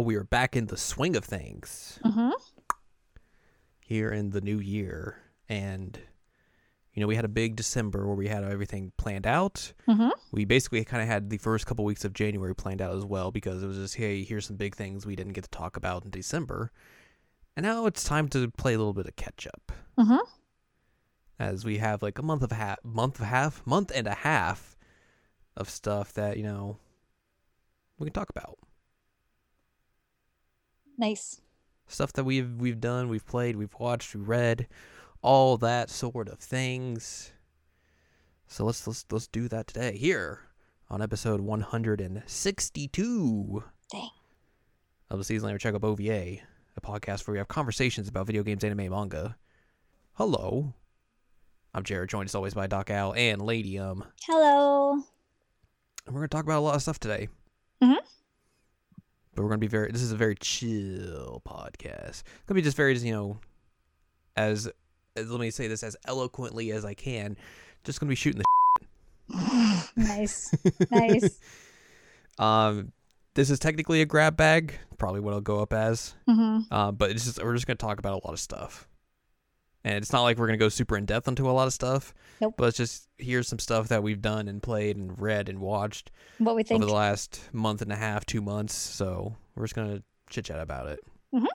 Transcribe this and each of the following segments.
We are back in the swing of things Mm-hmm. here in the new year. And, you know, we had a big December where we had everything planned out. Mm-hmm. We basically kind of had the first couple weeks of January planned out as well because it was just, hey, here's some big things we didn't get to talk about in December. And now it's time to play a little bit of catch up Mm-hmm. as we have like a month of half, month of a half, month and a half of stuff that, you know, we can talk about. Nice. stuff that we've we've done, we've played, we've watched, we read, all that sort of things. So let's let's let's do that today here on episode 162 Dang. of the Season Later Checkup OVA, a podcast where we have conversations about video games, anime, manga. Hello, I'm Jared, joined as always by Doc Al and Ladium, Hello. and we're gonna talk about a lot of stuff today. Mhm. But we're gonna be very. This is a very chill podcast. It's gonna be just very, you know, as, as let me say this as eloquently as I can. Just gonna be shooting the. nice. Nice. Um, this is technically a grab bag. Probably what I'll go up as. Mm-hmm. Uh, but it's just we're just gonna talk about a lot of stuff, and it's not like we're gonna go super in depth into a lot of stuff. Nope. But it's just here's some stuff that we've done and played and read and watched What we think. over the last month and a half, two months. So we're just gonna chit chat about it. Mhm.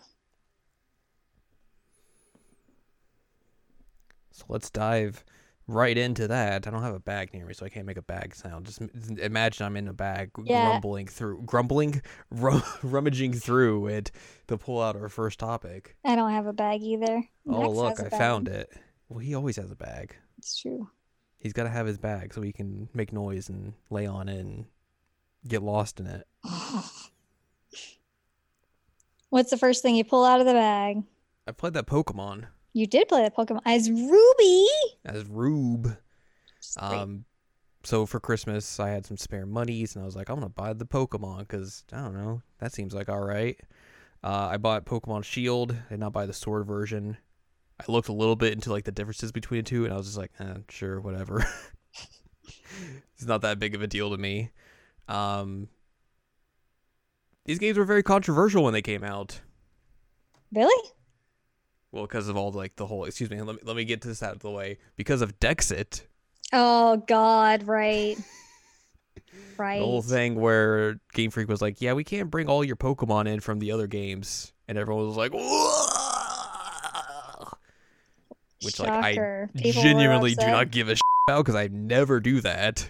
So let's dive right into that. I don't have a bag near me, so I can't make a bag sound. Just imagine I'm in a bag, Yeah. grumbling through, grumbling, rum, rummaging through it to pull out our first topic. I don't have a bag either. Oh, Max look, I bag. found it. Well, he always has a bag. It's true. He's got to have his bag so he can make noise and lay on it and get lost in it. What's the first thing you pull out of the bag? I played that Pokemon You did play the Pokemon as Ruby. as Rube. Um, so for Christmas, I had some spare monies, and I was like, I'm gonna buy the Pokemon because I don't know, that seems like all right. Uh, I bought Pokemon Shield, and not buy the Sword version. I looked a little bit into like the differences between the two, and I was just like, eh, sure, whatever. it's not that big of a deal to me. Um, these games were very controversial when they came out. really? Well, because of all like the whole. Excuse me. Let me let me get this out of the way. Because of Dexit, Oh God! Right. Right. The whole thing where Game Freak was like, "Yeah, we can't bring all your Pokemon in from the other games," and everyone was like, "Whoa!" Which, like, I People genuinely do not give a shit about because I never do that.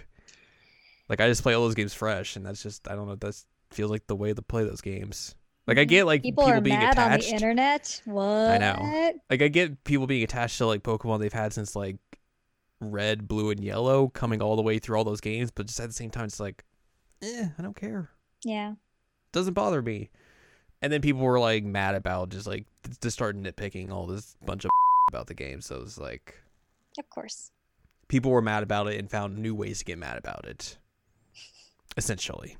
Like, I just play all those games fresh, and that's just I don't know. That feels like the way to play those games. Like, I get like. People, people, being mad on attached. the internet. What? I know. like I get people being attached to like Pokemon they've had since like red, blue, and yellow, coming all the way through all those games, but just at the same time, it's like, eh, I don't care. Yeah. Doesn't bother me. And then people were like mad about just like just start nitpicking all this bunch of about the game. So it was like Of course. people were mad about it and found new ways to get mad about it. Essentially.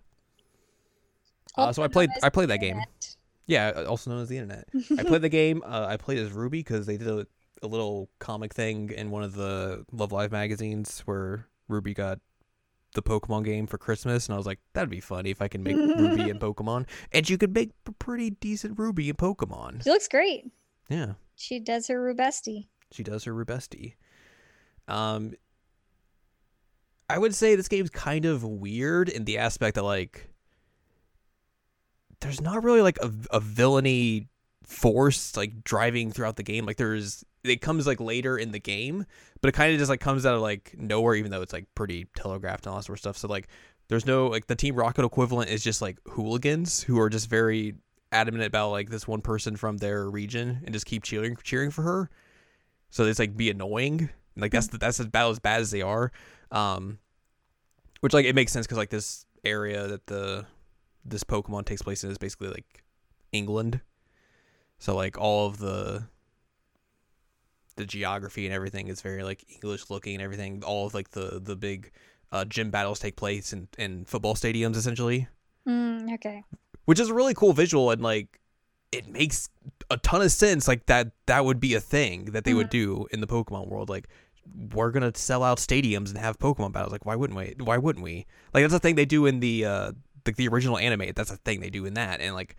Uh, so I played I played that game. internet. Yeah, also known as the internet. I played the game. Uh, I played as Ruby because they did a, a little comic thing in one of the Love Live magazines where Ruby got the Pokemon game for Christmas, and I was like, that'd be funny if I can make Ruby and Pokemon, and you could make a pretty decent Ruby and Pokemon. She looks great. Yeah, She does her Rubesti. she does her Rubesti. Um, I would say this game's kind of weird in the aspect that like there's not really like a, a villainy force like driving throughout the game. Like there's it comes like later in the game, but it kind of just like comes out of like nowhere, even though it's like pretty telegraphed and all that sort of stuff. So like there's no like the Team Rocket equivalent is just like hooligans who are just very adamant about like this one person from their region and just keep cheering cheering for her. So it's like be annoying. Like that's the, that's about as bad as they are. Um, which like it makes sense because like this area that the this Pokemon takes place in is basically like England. So like all of the the geography and everything is very like English looking and everything. All of like the the big uh, gym battles take place in in football stadiums essentially, Mm, okay. which is a really cool visual and like it makes a ton of sense. Like that that would be a thing that they would do in the Pokemon world. Like we're gonna sell out stadiums and have Pokemon battles. Like why wouldn't we? Why wouldn't we? Like that's a thing they do in the uh, like the original anime. That's a thing they do in that, and like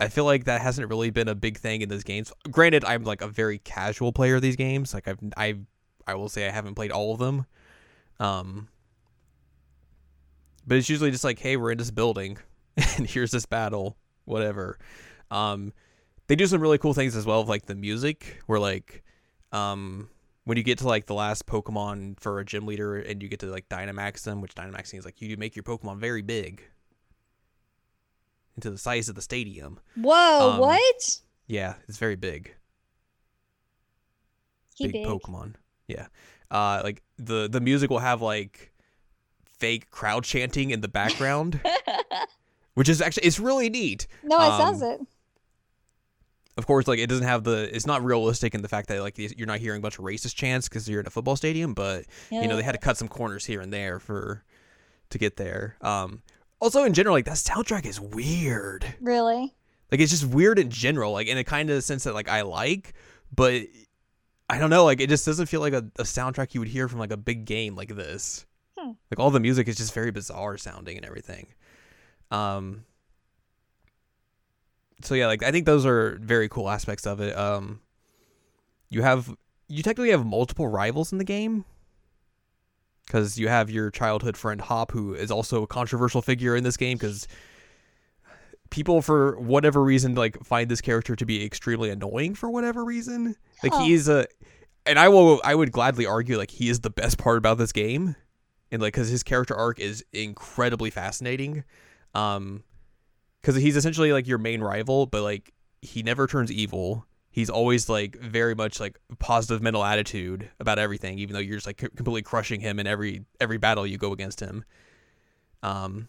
I feel like that hasn't really been a big thing in those games. Granted, I'm like a very casual player of these games. Like I've I I will say I haven't played all of them. Um, but it's usually just like, hey, we're in this building, and here's this battle, whatever. Um, they do some really cool things as well, like the music, where like, um, when you get to like the last Pokemon for a gym leader, and you get to like Dynamax them, which Dynamaxing is like you make your Pokemon very big into the size of the stadium. Whoa, Um, what? Yeah, it's very big. He big, big. Pokemon. Yeah. Uh like the the music will have like fake crowd chanting in the background, which is actually it's really neat. no, it sounds Um, it. Of course, like it doesn't have the it's not realistic in the fact that like you're not hearing a bunch of racist chants because you're in a football stadium, but you know they had to cut some corners here and there for to get there. Um also in general like that soundtrack is weird. Really? Like it's just weird in general, like in a kind of sense that like I like, but I don't know, like it just doesn't feel like a, a soundtrack you would hear from like a big game like this. Hmm. Like all the music is just very bizarre sounding and everything. Um so yeah, like I think those are very cool aspects of it. Um you have you technically have multiple rivals in the game because you have your childhood friend Hop, who is also a controversial figure in this game because people, for whatever reason, like find this character to be extremely annoying for whatever reason. Like Huh. he's a, and I will, I would gladly argue like he is the best part about this game, and like because his character arc is incredibly fascinating, um, because he's essentially like your main rival, but like he never turns evil. He's always like very much like positive mental attitude about everything, even though you're just like completely crushing him in every every battle you go against him. Um,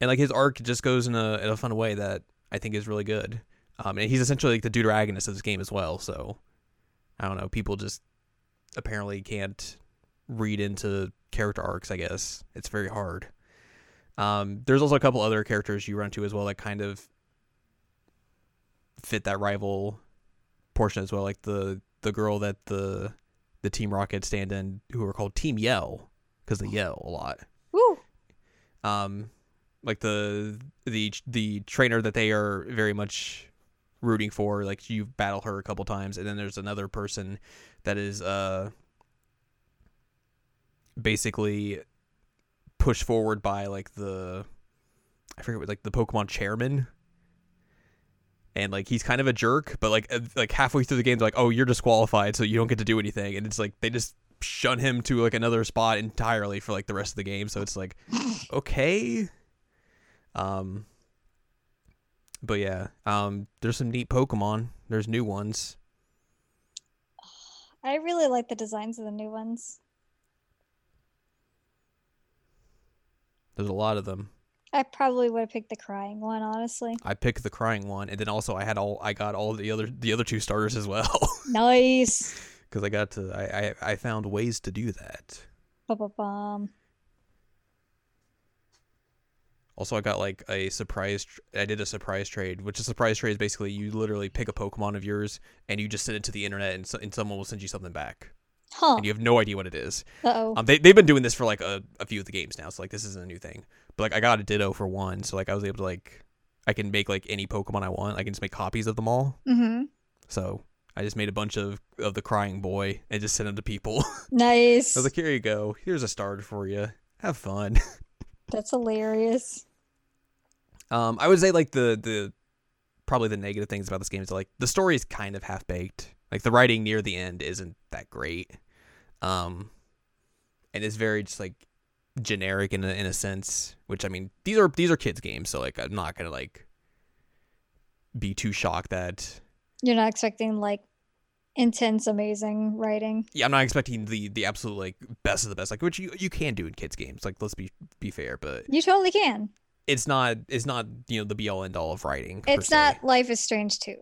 and like his arc just goes in a in a fun way that I think is really good. Um, and he's essentially like the deuteragonist of this game as well. So I don't know, people just apparently can't read into character arcs. I guess it's very hard. Um, there's also a couple other characters you run to as well that kind of fit that rival portion as well, like the the girl that the the Team Rocket stand in, who are called Team Yell because they yell a lot. Woo. Um, like the the the trainer that they are very much rooting for. Like you battle her a couple times, and then there's another person that is uh basically pushed forward by like the I forget what like the Pokemon chairman. And like he's kind of a jerk, but like uh, like halfway through the game, they're like, "Oh, you're disqualified, so you don't get to do anything." And it's like they just shun him to like another spot entirely for like the rest of the game. So it's like, okay, um, but yeah, um, there's some neat Pokemon. There's new ones. I really like the designs of the new ones. There's a lot of them. I probably would have picked the crying one, honestly. I picked the crying one, and then also I had all I got all the other the other two starters as well Nice. because I got to I, I I found ways to do that. Ba-ba-bum. Also, I got like a surprise. Tr- I did a surprise trade, which a surprise trade is basically you literally pick a Pokemon of yours and you just send it to the internet, and, so, and someone will send you something back, Huh. and you have no idea what it is. Uh-oh. Um, they they've been doing this for like a, a few of the games now, so like this isn't a new thing. But like I got a Ditto for one, so like I was able to like I can make like any Pokemon I want. I can just make copies of them all. mm-hmm. So I just made a bunch of of the Crying Boy and just sent them to people. Nice. I was like, here you go. Here's a starter for you. Have fun. That's hilarious. Um, I would say like the the probably the negative things about this game is like the story is kind of half baked. Like the writing near the end isn't that great. Um, and it's very just like generic in a, in a sense. Which I mean, these are these are kids games, so like I'm not gonna like be too shocked that You're not expecting like intense, amazing writing. yeah, I'm not expecting the the absolute like best of the best, like which you you can do in kids games. Like let's be be fair, but You totally can. it's not it's not you know the be all end all of writing. It's not Life is Strange too.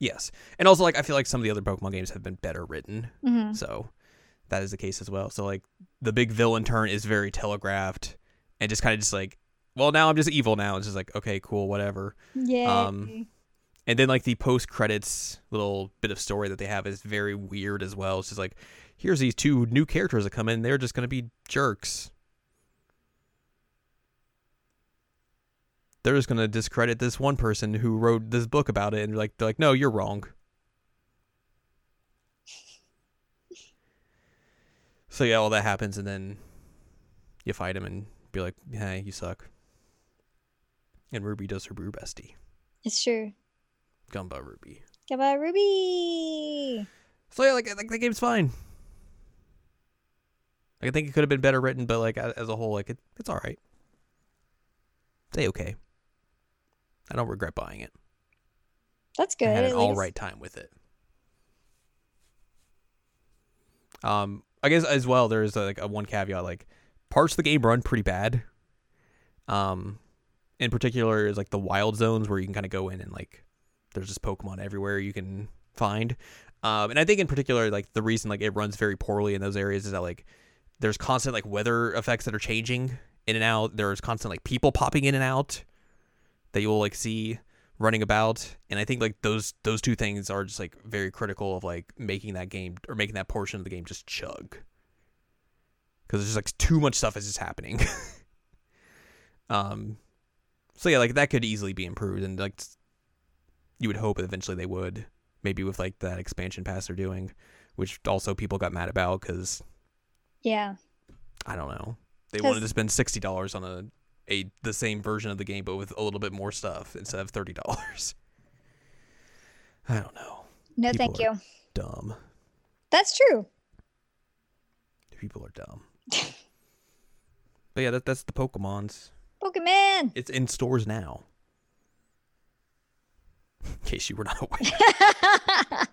Yes, and also like I feel like some of the other Pokemon games have been better written, Mm-hmm. so that is the case as well. So like the big villain turn is very telegraphed, and just kind of just like, well now I'm just evil now. It's just like okay, cool, whatever. Yeah. Um, And then like the post credits little bit of story that they have is very weird as well. It's just like here's these two new characters that come in, they're just gonna be jerks. They're just gonna discredit this one person who wrote this book about it, and like they're like, no, you're wrong. so yeah, all that happens, and then you fight him and be like, hey, you suck. And Ruby does her brew bestie, It's true. Ganbaruby. Goodbye, Ruby. So yeah, like like the game's fine. Like, I think it could have been better written, but like as a whole, like it, it's all right. Say okay. I don't regret buying it. That's good. I had an all right time with it. Um, I guess as well, there's like a one caveat. Like parts of the game run pretty bad. Um, in particular, is like the wild zones where you can kind of go in and like there's just Pokemon everywhere you can find. Um, and I think in particular, like the reason like it runs very poorly in those areas is that like there's constant like weather effects that are changing in and out. There's constant like people popping in and out that you'll like see running about and i think like those those two things are just like very critical of like making that game or making that portion of the game just chug. Because there's just like too much stuff is just happening. Um so yeah like that could easily be improved and like you would hope eventually they would maybe with like that expansion pass they're doing which also people got mad about because Yeah. i don't know. They wanted to spend $60 on a a the same version of the game but with a little bit more stuff instead of $30 i don't know No, People thank you. dumb That's true. people are dumb but yeah that, that's the pokemons Pokemon. it's in stores now in case you were not aware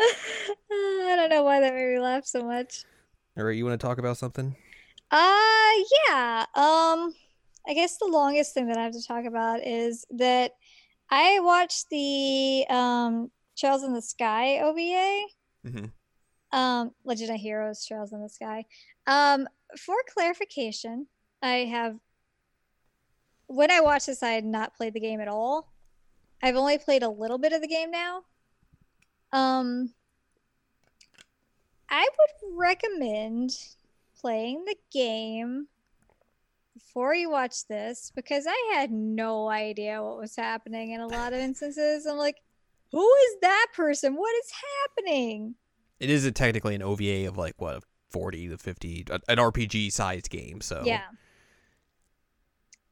I don't know why that made me laugh so much. all right you want to talk about something Uh yeah. Um I guess the longest thing that I have to talk about is that I watched the um Trails in the Sky OVA. mm-hmm. Um Legend of Heroes Trails in the Sky. Um for clarification, I have when I watched this I had not played the game at all. I've only played a little bit of the game now. Um I would recommend playing the game before you watch this because I had no idea what was happening in a lot of instances. I'm like, who is that person? What is happening? it is a, technically an ova of like what 40 to 50 an rpg sized game so Yeah.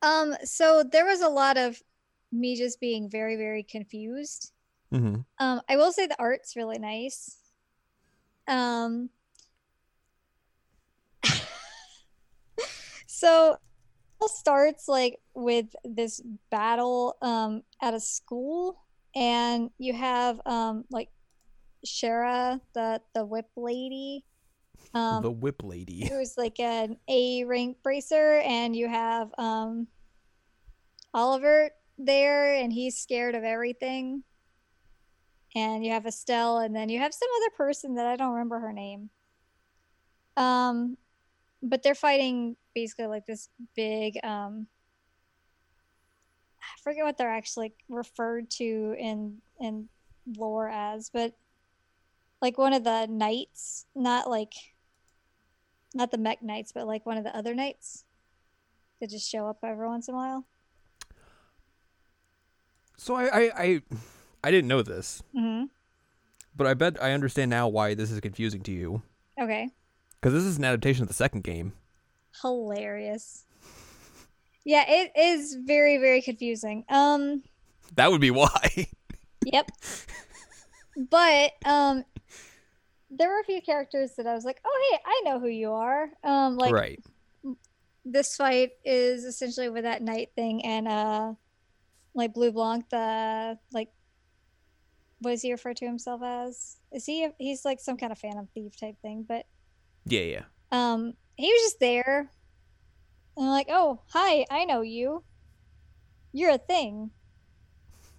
Um, so there was a lot of me just being very, very confused. mm-hmm. Um, I will say the art's really nice. Um, so it all starts like with this battle um at a school, and you have um like Shara, the the whip lady. Um, the whip lady who's like an A rank bracer, and you have um Oliver there, and he's scared of everything. And you have Estelle, and then you have some other person that I don't remember her name. Um, but they're fighting basically like this big um. I forget what they're actually referred to in in lore as, but like one of the knights, not like not the mech knights, but like one of the other knights that just show up every once in a while. so I, I i i didn't know this hmm but i bet i understand now why this is confusing to you Okay, because this is an adaptation of the second game hilarious. Yeah, it is very very confusing. Um, that would be why yep. but um, there were a few characters that I was like, oh hey, I know who you are. Um, like right this fight is essentially with that knight thing and uh like Bleublanc the like what does he refer to himself as is he he's like some kind of phantom thief type thing but yeah yeah um he was just there. And I'm like oh hi i know you. You're a thing.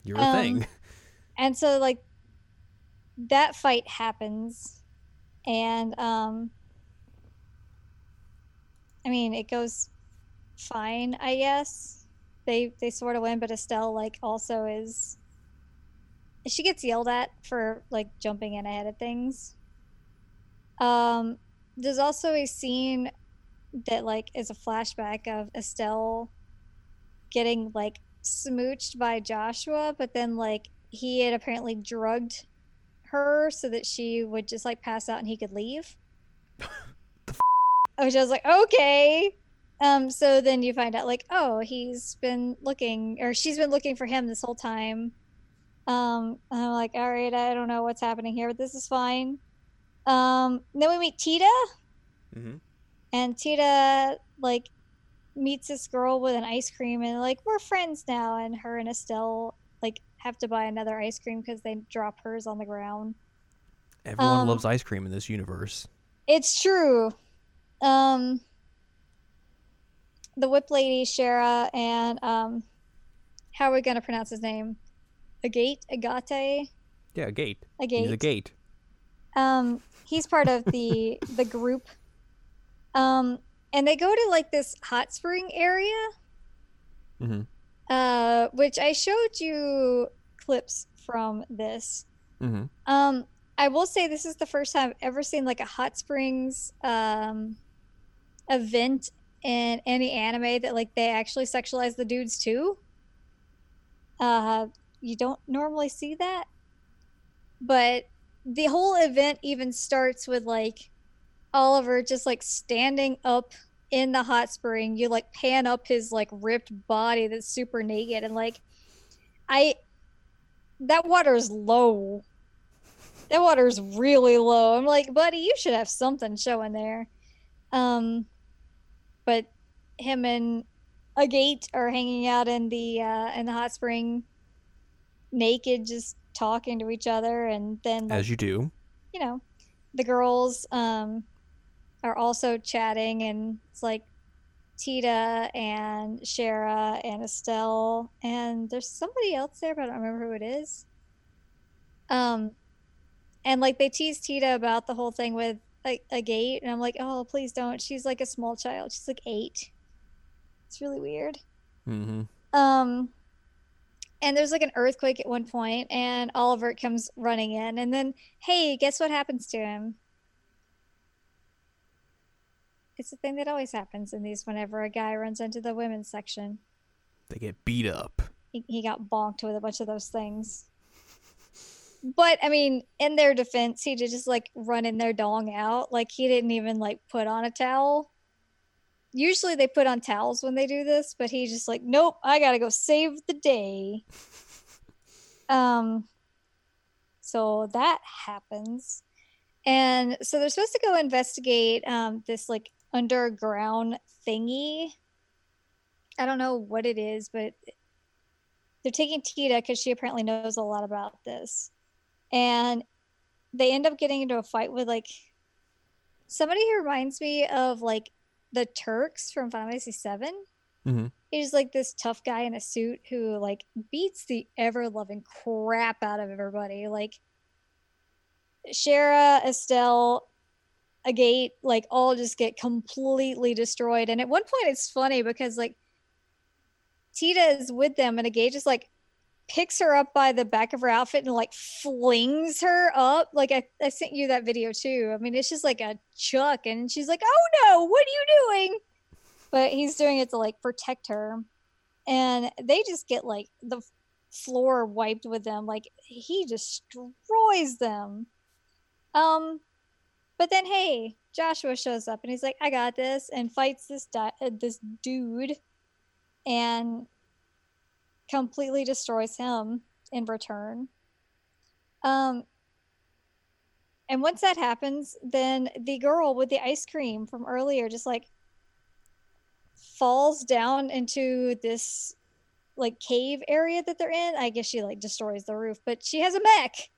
You're a Um, thing. and so like that fight happens. And um i mean it goes fine i guess. They they sort of win but estelle like also is she gets yelled at for like jumping in ahead of things. Um there's also a scene that like is a flashback of estelle getting like smooched by Joshua, but then like he had apparently drugged her so that she would just like pass out and he could leave. Which I was like, okay. Um, so then you find out like, oh, he's been looking or she's been looking for him this whole time. Um, and I'm like, all right, I don't know what's happening here, but this is fine. Um, then we meet Tita, Mm-hmm. and Tita like meets this girl with an ice cream, and like we're friends now. And her and Estelle like have to buy another ice cream because they drop hers on the ground. Everyone Um, loves ice cream in this universe. It's true. Um, the whip lady, Shara, and um, how are we gonna pronounce his name? Agate, Agate, Yeah, a gate. Agate. He's a gate. Um, he's part of the the group. Um, and they go to like this hot spring area, Mm-hmm. uh, which I showed you clips from this. Mm-hmm. Um, I will say this is the first time I've ever seen like a hot springs um event in any anime that like they actually sexualize the dudes too. Uh, you don't normally see that, but the whole event even starts with like Oliver just like standing up in the hot spring. You like pan up his like ripped body that's super naked and like I that water is low. That water is really low. I'm like, buddy, you should have something showing there. Um but him and Agate are hanging out in the uh in the hot spring naked just talking to each other and then like, As you do. you know, the girls um are also chatting and it's like Tita and Shara and Estelle and there's somebody else there but I don't remember who it is. Um and like they tease Tita about the whole thing with a, a gate and I'm like, "Oh, please don't. She's like a small child. She's like 8." It's really weird. Mm-hmm. Um, and there's like an earthquake at one point, and Oliver comes running in, and then, hey, guess what happens to him? It's the thing that always happens in these whenever a guy runs into the women's section. They get beat up. He, he got bonked with a bunch of those things. But I mean, in their defense, he did just like run in their dong out. Like he didn't even like put on a towel. Usually they put on towels when they do this, but he's just like, nope, I gotta go save the day. Um, so that happens, and so they're supposed to go investigate um this like underground thingy. I don't know what it is, but they're taking Tita because she apparently knows a lot about this. And they end up getting into a fight with like somebody who reminds me of like the Turks from Final Fantasy VII. Mhm. He's like this tough guy in a suit who like beats the ever loving crap out of everybody. Like Shara, Estelle, Agate, like all just get completely destroyed. And at one point, it's funny because like Tita is with them, and Agate just like picks her up by the back of her outfit and like flings her up. Like I, I sent you that video too. I mean, it's just like a chuck, and she's like, "Oh no, what are you doing?" But he's doing it to like protect her, and they just get like the floor wiped with them. Like he destroys them. Um, but then hey, Joshua shows up and he's like, "I got this," and fights this di- uh, this dude, and completely destroys him in return. Um, and once that happens, then the girl with the ice cream from earlier just like falls down into this like cave area that they're in. I guess she like destroys the roof, but she has a mech.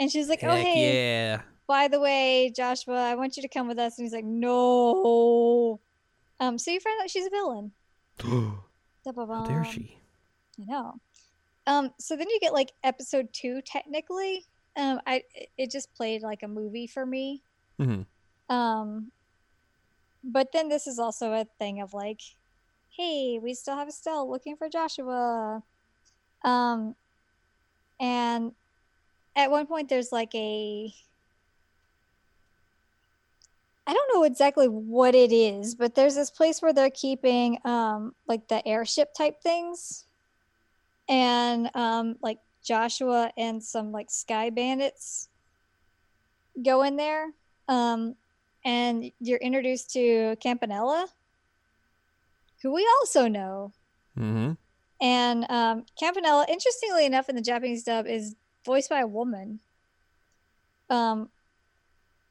And she's like, "Oh hey, yeah. by the way, Joshua, I want you to come with us." And he's like, "No." Um, so you find out she's a villain. How dare she? I know. Um, so then you get like episode two technically. Um, I it just played like a movie for me. Mhm. Um, but then this is also a thing of like, hey, we still have Estelle looking for Joshua. Um, and at one point there's like a I don't know exactly what it is, but there's this place where they're keeping um like the airship type things. And um like Joshua and some like sky bandits go in there. Um and you're introduced to Campanella, who we also know. Mm-hmm. And um Campanella, interestingly enough, in the Japanese dub, is voiced by a woman. Um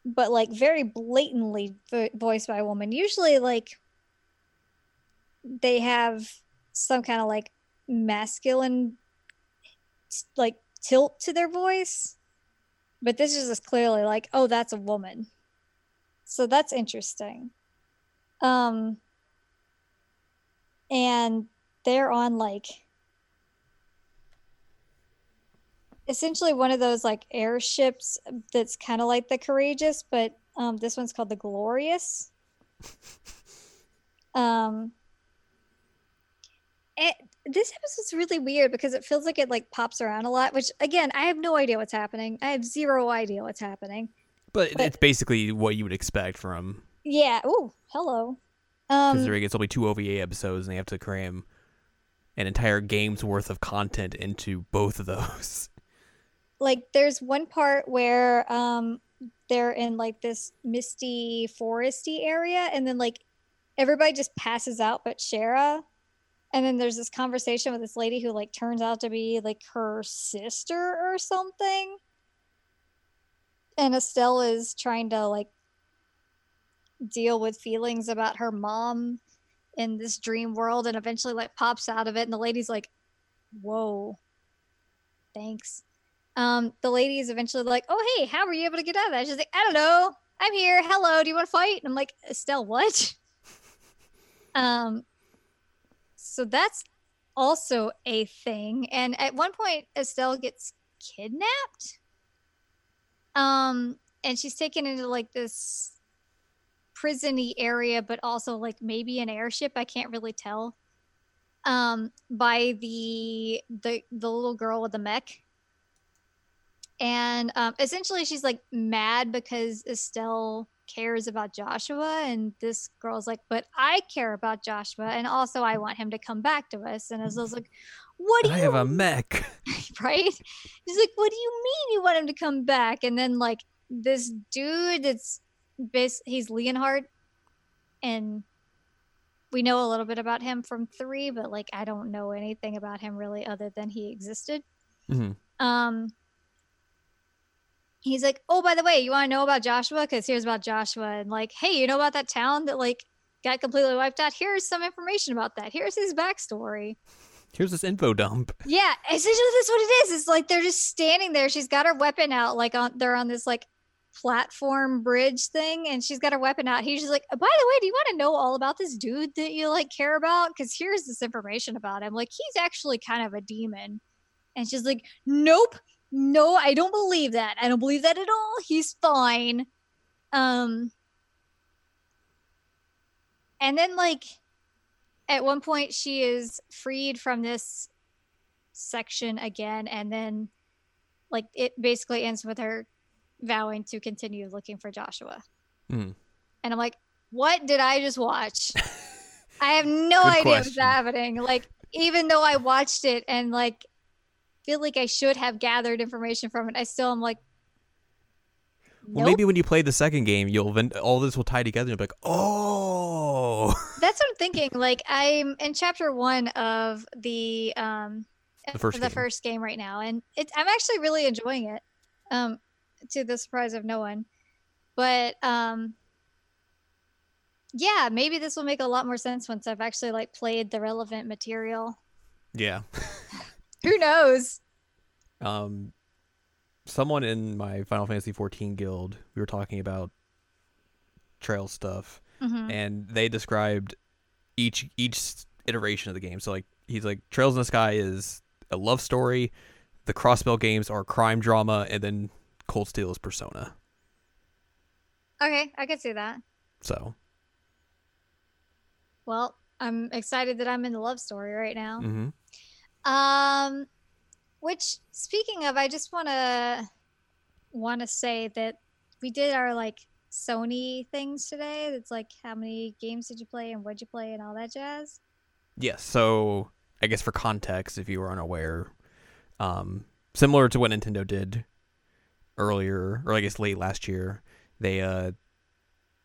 but like very blatantly vo- voiced by a woman. Usually, like they have some kind of like masculine like tilt to their voice, but this is just clearly like, oh, that's a woman. So that's interesting. Um, and they're on like essentially one of those like airships that's kind of like the courageous but um this one's called the glorious um it, this episode's really weird because it feels like it like pops around a lot which again i have no idea what's happening. I have zero idea what's happening. But, But- it's basically what you would expect from yeah. Oh hello. Um considering it's only two OVA episodes and they have to cram an entire game's worth of content into both of those. like there's one part where um they're in like this misty foresty area and then like everybody just passes out but Shara and then there's this conversation with this lady who like turns out to be like her sister or something. And Estelle is trying to like deal with feelings about her mom in this dream world and eventually like pops out of it. And the lady's like whoa. Thanks. Um the lady is eventually like oh hey how were you able to get out of that? She's like i don't know. I'm here. Hello. Do you want to fight? And i'm like estelle what? Um so that's also a thing and at one point estelle gets kidnapped? Um and she's taken into like this prisony area but also like maybe an airship i can't really tell um by the the the little girl with the mech. And um essentially she's like mad because estelle cares about joshua and this girl's like but i care about joshua and also i want him to come back to us and estelle's like what do you I have a mech. right? He's like, "What do you mean you want him to come back?" And then like this dude that's bas- he's Leonhard, and we know a little bit about him from three, but like I don't know anything about him really other than he existed. Mhm. Um, he's like, "Oh, by the way, you want to know about Joshua? Because here's about Joshua, and like, hey, you know about that town that like got completely wiped out? Here's some information about that. Here's his backstory." Here's this info dump. Yeah, essentially that's what it is. It's like they're just standing there. She's got her weapon out, like on they're on this like platform bridge thing, and she's got her weapon out. He's just like, by the way, do you want to know all about this dude that you like care about? Because here's this information about him. Like he's actually kind of a demon. And she's like, Nope, no, I don't believe that. I don't believe that at all. He's fine. Um and then like at one point she is freed from this section again and then like it basically ends with her vowing to continue looking for joshua Mhm. and i'm like what did i just watch i have no Good idea what's happening like even though i watched it and like feel like i should have gathered information from it i still am like Well, maybe when you play the second game, you'll all this will tie together and you'll be like, oh, That's what I'm thinking. Like I'm in chapter one of the um The first the game. first game right now, and it's I'm actually really enjoying it. Um, to the surprise of no one, but um, yeah, maybe this will make a lot more sense once I've actually like played the relevant material. yeah. Who knows? Um, someone in my Final Fantasy 14 guild, we were talking about trail stuff, Mhm. and they described each each iteration of the game. So like he's like Trails in the Sky is a love story, the Crossbell games are crime drama, and then Cold Steel is Persona. Okay, I could see that. So Well, I'm excited that I'm in the love story right now. hmm Um, which speaking of, I just want to want to say that we did our like Sony things today. That's like how many games did you play and what'd you play and all that jazz. Yes. So I guess for context, if you were unaware, um, similar to what Nintendo did earlier, or I guess late last year, they uh,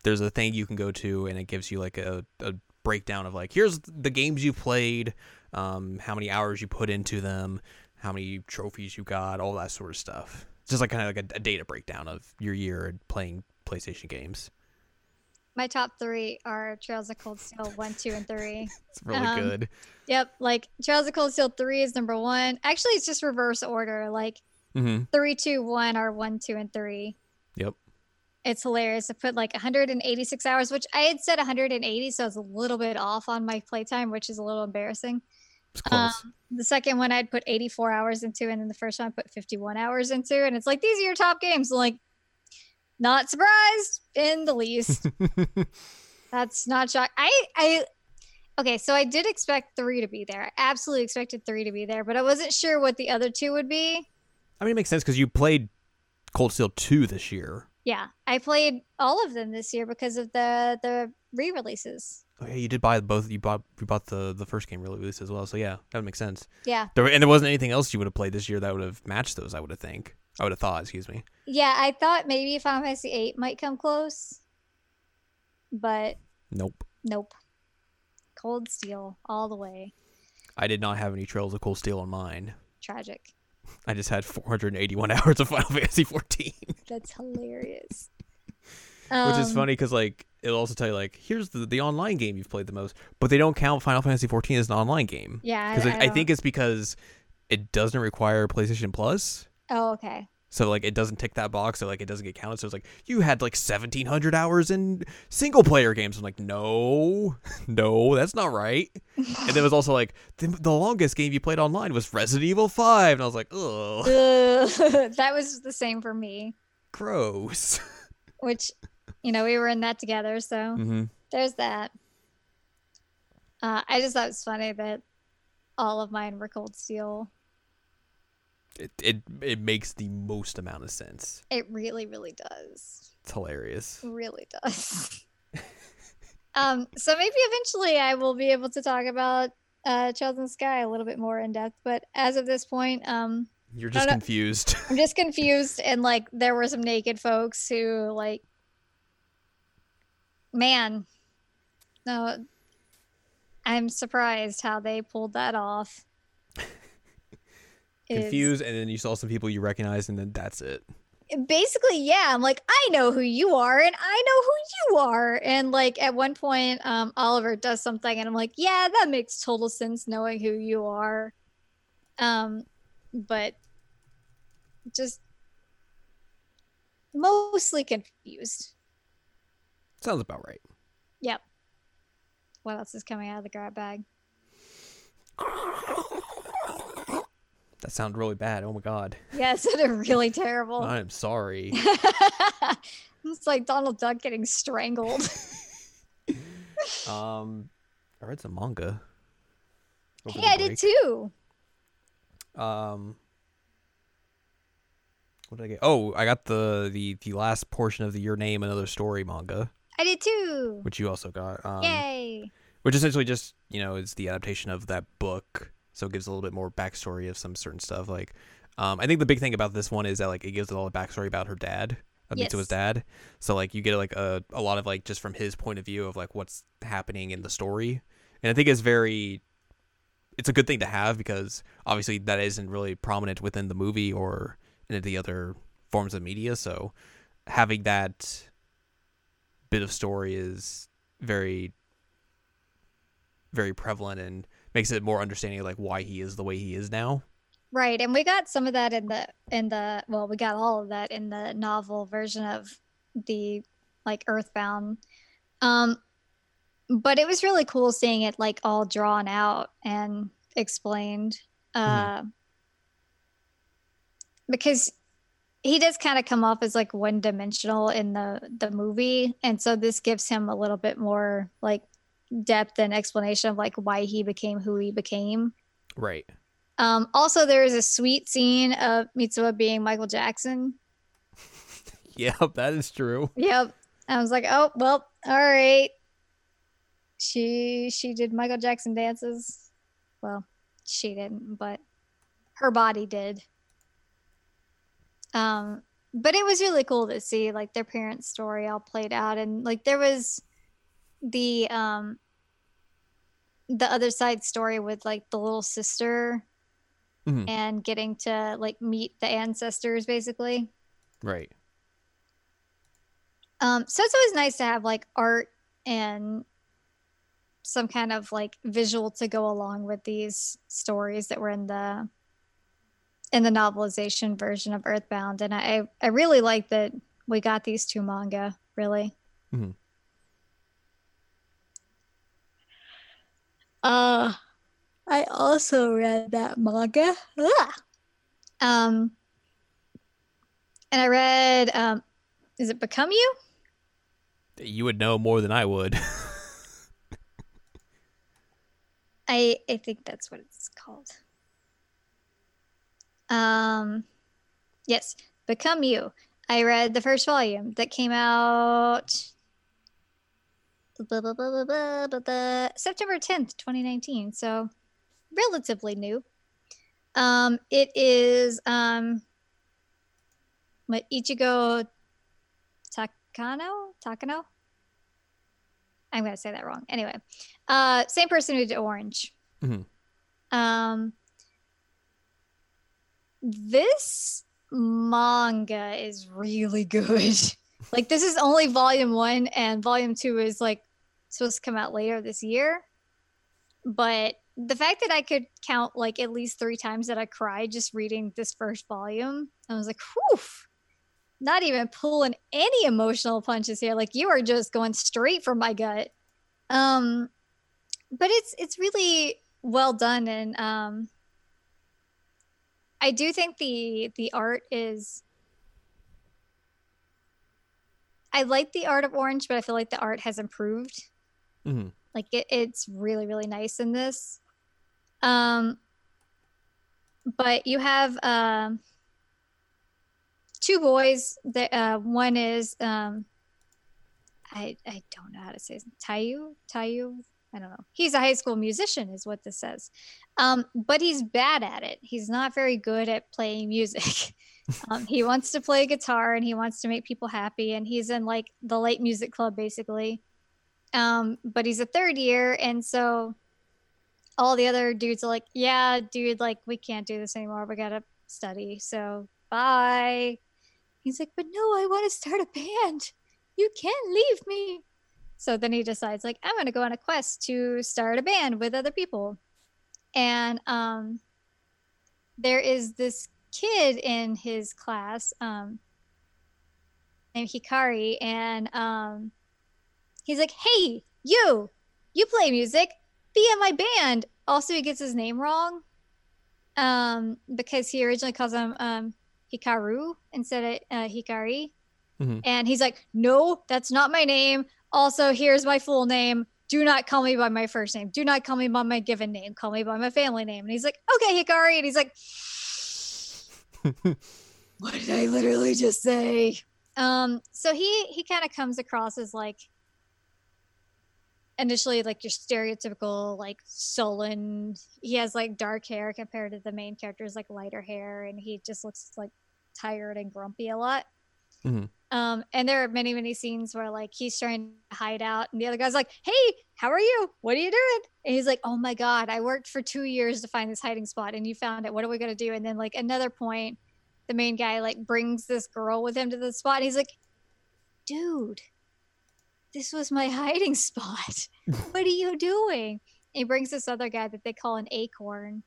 there's a thing you can go to and it gives you like a, a breakdown of like here's the games you played, um, how many hours you put into them, how many trophies you got, all that sort of stuff. It's just like kind of like a, a data breakdown of your year playing PlayStation games. My top three are Trails of Cold Steel 1, 2, and 3. It's really Um, good. Yep, like Trails of Cold Steel 3 is number one. Actually, it's just reverse order. Like Mm-hmm. three, two, one are 1, 2, and 3. Yep. It's hilarious. I put like 186 hours, which I had said 180, so it's a little bit off on my playtime, which is a little embarrassing. It's close. Um, the second one I'd put 84 hours into, and then the first one I put 51 hours into, and it's like these are your top games. I'm like, not surprised in the least. That's not shock. I I okay, so I did expect three to be there. I absolutely expected three to be there, but I wasn't sure what the other two would be. I mean, it makes sense because you played Cold Steel 2 this year. Yeah, I played all of them this year because of the the re-releases. Oh yeah, you did buy both. You bought you bought the the first game re-release as well. So yeah, that would make sense. Yeah, There and there wasn't anything else you would have played this year that would have matched those. I would have think. I would have thought. Excuse me. yeah. I thought maybe Final Fantasy VIII might come close, but Nope. nope. Cold Steel all the way. I did not have any Trails of Cold Steel on mine. Tragic. I just had 481 hours of Final Fantasy 14, That's hilarious. Which is Um, funny because like it'll also tell you like here's the the online game you've played the most, but they don't count Final Fantasy 14 as an online game Yeah, because I, I don't- think it's because it doesn't require PlayStation Plus. Oh, okay. So like it doesn't tick that box, so like it doesn't get counted. So it's like you had like seventeen hundred hours in single player games. I'm like, no, no, that's not right. and then it was also like the, the longest game you played online was Resident Evil Five, and I was like, ugh, Ugh, that was the same for me. gross. Which, you know, we were in that together, so hmm there's that. Uh, I just thought it was funny that all of mine were Cold Steel. It it it makes the most amount of sense. It really, really does. It's hilarious. Really does. um, so maybe eventually I will be able to talk about uh Child in the Sky a little bit more in depth, but as of this point, um, You're just confused. I'm just confused and like there were some naked folks who like man no I'm surprised how they pulled that off. Confused, and then you saw some people you recognize, and then that's it. basically yeah i'm like i know who you are and i know who you are and like at one point um oliver does something and i'm like yeah that makes total sense knowing who you are um but just mostly confused Sounds about right. yep what else is coming out of the grab bag That sounded really bad. Oh my god. yeah it sounded really terrible I am sorry. it's like donald duck getting strangled Um, I read some manga. hey i did too Um, what did I get? Oh, I got the the the last portion of the Your Name Another Story manga, i did too which you also got. Um, yay which essentially just you know is the adaptation of that book, so it gives a little bit more backstory of some certain stuff. Like, um, I think the big thing about this one is that like it gives a lot of backstory about her dad, uh, Yes. dad. So like you get like a a lot of like just from his point of view of like what's happening in the story, and I think it's very. It's a good thing to have because obviously that isn't really prominent within the movie or any of the other forms of media. So having that bit of story is very very prevalent and makes it more understanding of like why he is the way he is now. Right, and we got some of that in the in the well, we got all of that in the novel version of the like Earthbound. Um but it was really cool seeing it like all drawn out and explained. Uh because he does kind of come off as like one dimensional in the the movie and so this gives him a little bit more like depth and explanation of like why he became who he became. Right. Um, also, there is a sweet scene of Mitsuha being Michael Jackson. Yeah, that is true. Yep. I was like, oh well, all right. She she did Michael Jackson dances. Well, she didn't, but her body did. Um, but it was really cool to see like their parents' story all played out, and like there was the um the other side story with like the little sister Mhm. and getting to like meet the ancestors basically. Right. Um, so it's always nice to have like art and some kind of like visual to go along with these stories that were in the in the novelization version of Earthbound, and I I really like that we got these two manga. Really. Mhm. Uh, I also read that manga. Ah! Um, and I read um, is it Become You? You would know more than I would. I I think that's what it's called. Um, yes, Become You. I read the first volume that came out blah, blah, blah, blah, blah, blah, September 10th, 2019. So relatively new. Um, it is um Ichigo Takano? Takano? I'm gonna say that wrong. Anyway, uh, same person who did Orange. Mhm. Um, this manga is really good. like this is only volume one, and volume two is like supposed to come out later this year. But the fact that I could count like at least three times that I cried just reading this first volume, I was like, whew, not even pulling any emotional punches here. Like you are just going straight for my gut. Um, but it's it's really well done, and um, I do think the the art is. I like the art of Orange, but I feel like the art has improved. hmm Like it, it's really really nice in this. Um, but you have um two boys. That uh, one is um, I I don't know how to say his Tayu Tayu. I don't know. He's a high school musician, is what this says. Um, but he's bad at it. He's not very good at playing music. um, he wants to play guitar and he wants to make people happy. And he's in like the late music club, basically. Um, but he's a third year, and so all the other dudes are like, "Yeah, dude, like we can't do this anymore. We gotta study. So bye." He's like, "But no, I want to start a band. You can't leave me." So then he decides, like, I'm gonna go on a quest to start a band with other people, and um, there is this kid in his class um, named Hikari, and um, he's like, "Hey, you, you play music be in my band. Also, he gets his name wrong um, because he originally calls him um, Hikaru instead of uh, Hikari. Mhm. And he's like, no, that's not my name. Also, here's my full name. Do not call me by my first name. Do not call me by my given name. Call me by my family name. And he's like, okay, Hikari. And he's like, what did I literally just say? Um, so he he kind of comes across as like initially like your stereotypical like sullen. He has like dark hair compared to the main character's like lighter hair, and he just looks like tired and grumpy a lot. Mhm. Um, and there are many many scenes where like he's trying to hide out, and the other guy's like, "Hey, how are you? What are you doing?" And he's like, "Oh my god, I worked for two years to find this hiding spot, and you found it. What are we gonna do?" And then like another point, the main guy like brings this girl with him to the spot. And he's like, "Dude, this was my hiding spot. what are you doing?" And he brings this other guy that they call an acorn,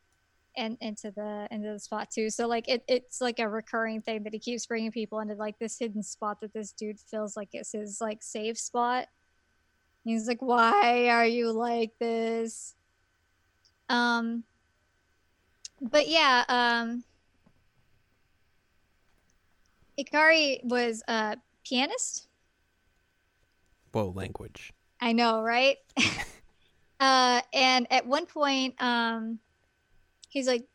and into the into the spot too. So like it, it's like a recurring thing that he keeps bringing people into like this hidden spot that this dude feels like it's his like safe spot. He's like, "Why are you like this?" Um. But yeah, um. Ikari was a pianist. Whoa, language. I know, right? uh, and at one point, um, he's like,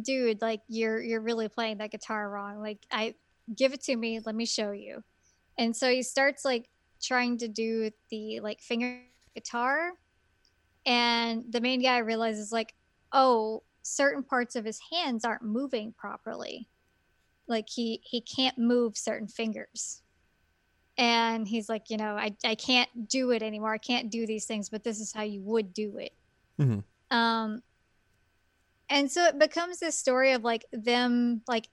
"Dude, like you're you're really playing that guitar wrong. Like, I give it to me. Let me show you." And so he starts like trying to do the like finger guitar and the main guy realizes like oh certain parts of his hands aren't moving properly like he he can't move certain fingers and he's like you know i, I can't do it anymore i can't do these things but this is how you would do it Mhm. um and so it becomes this story of like them like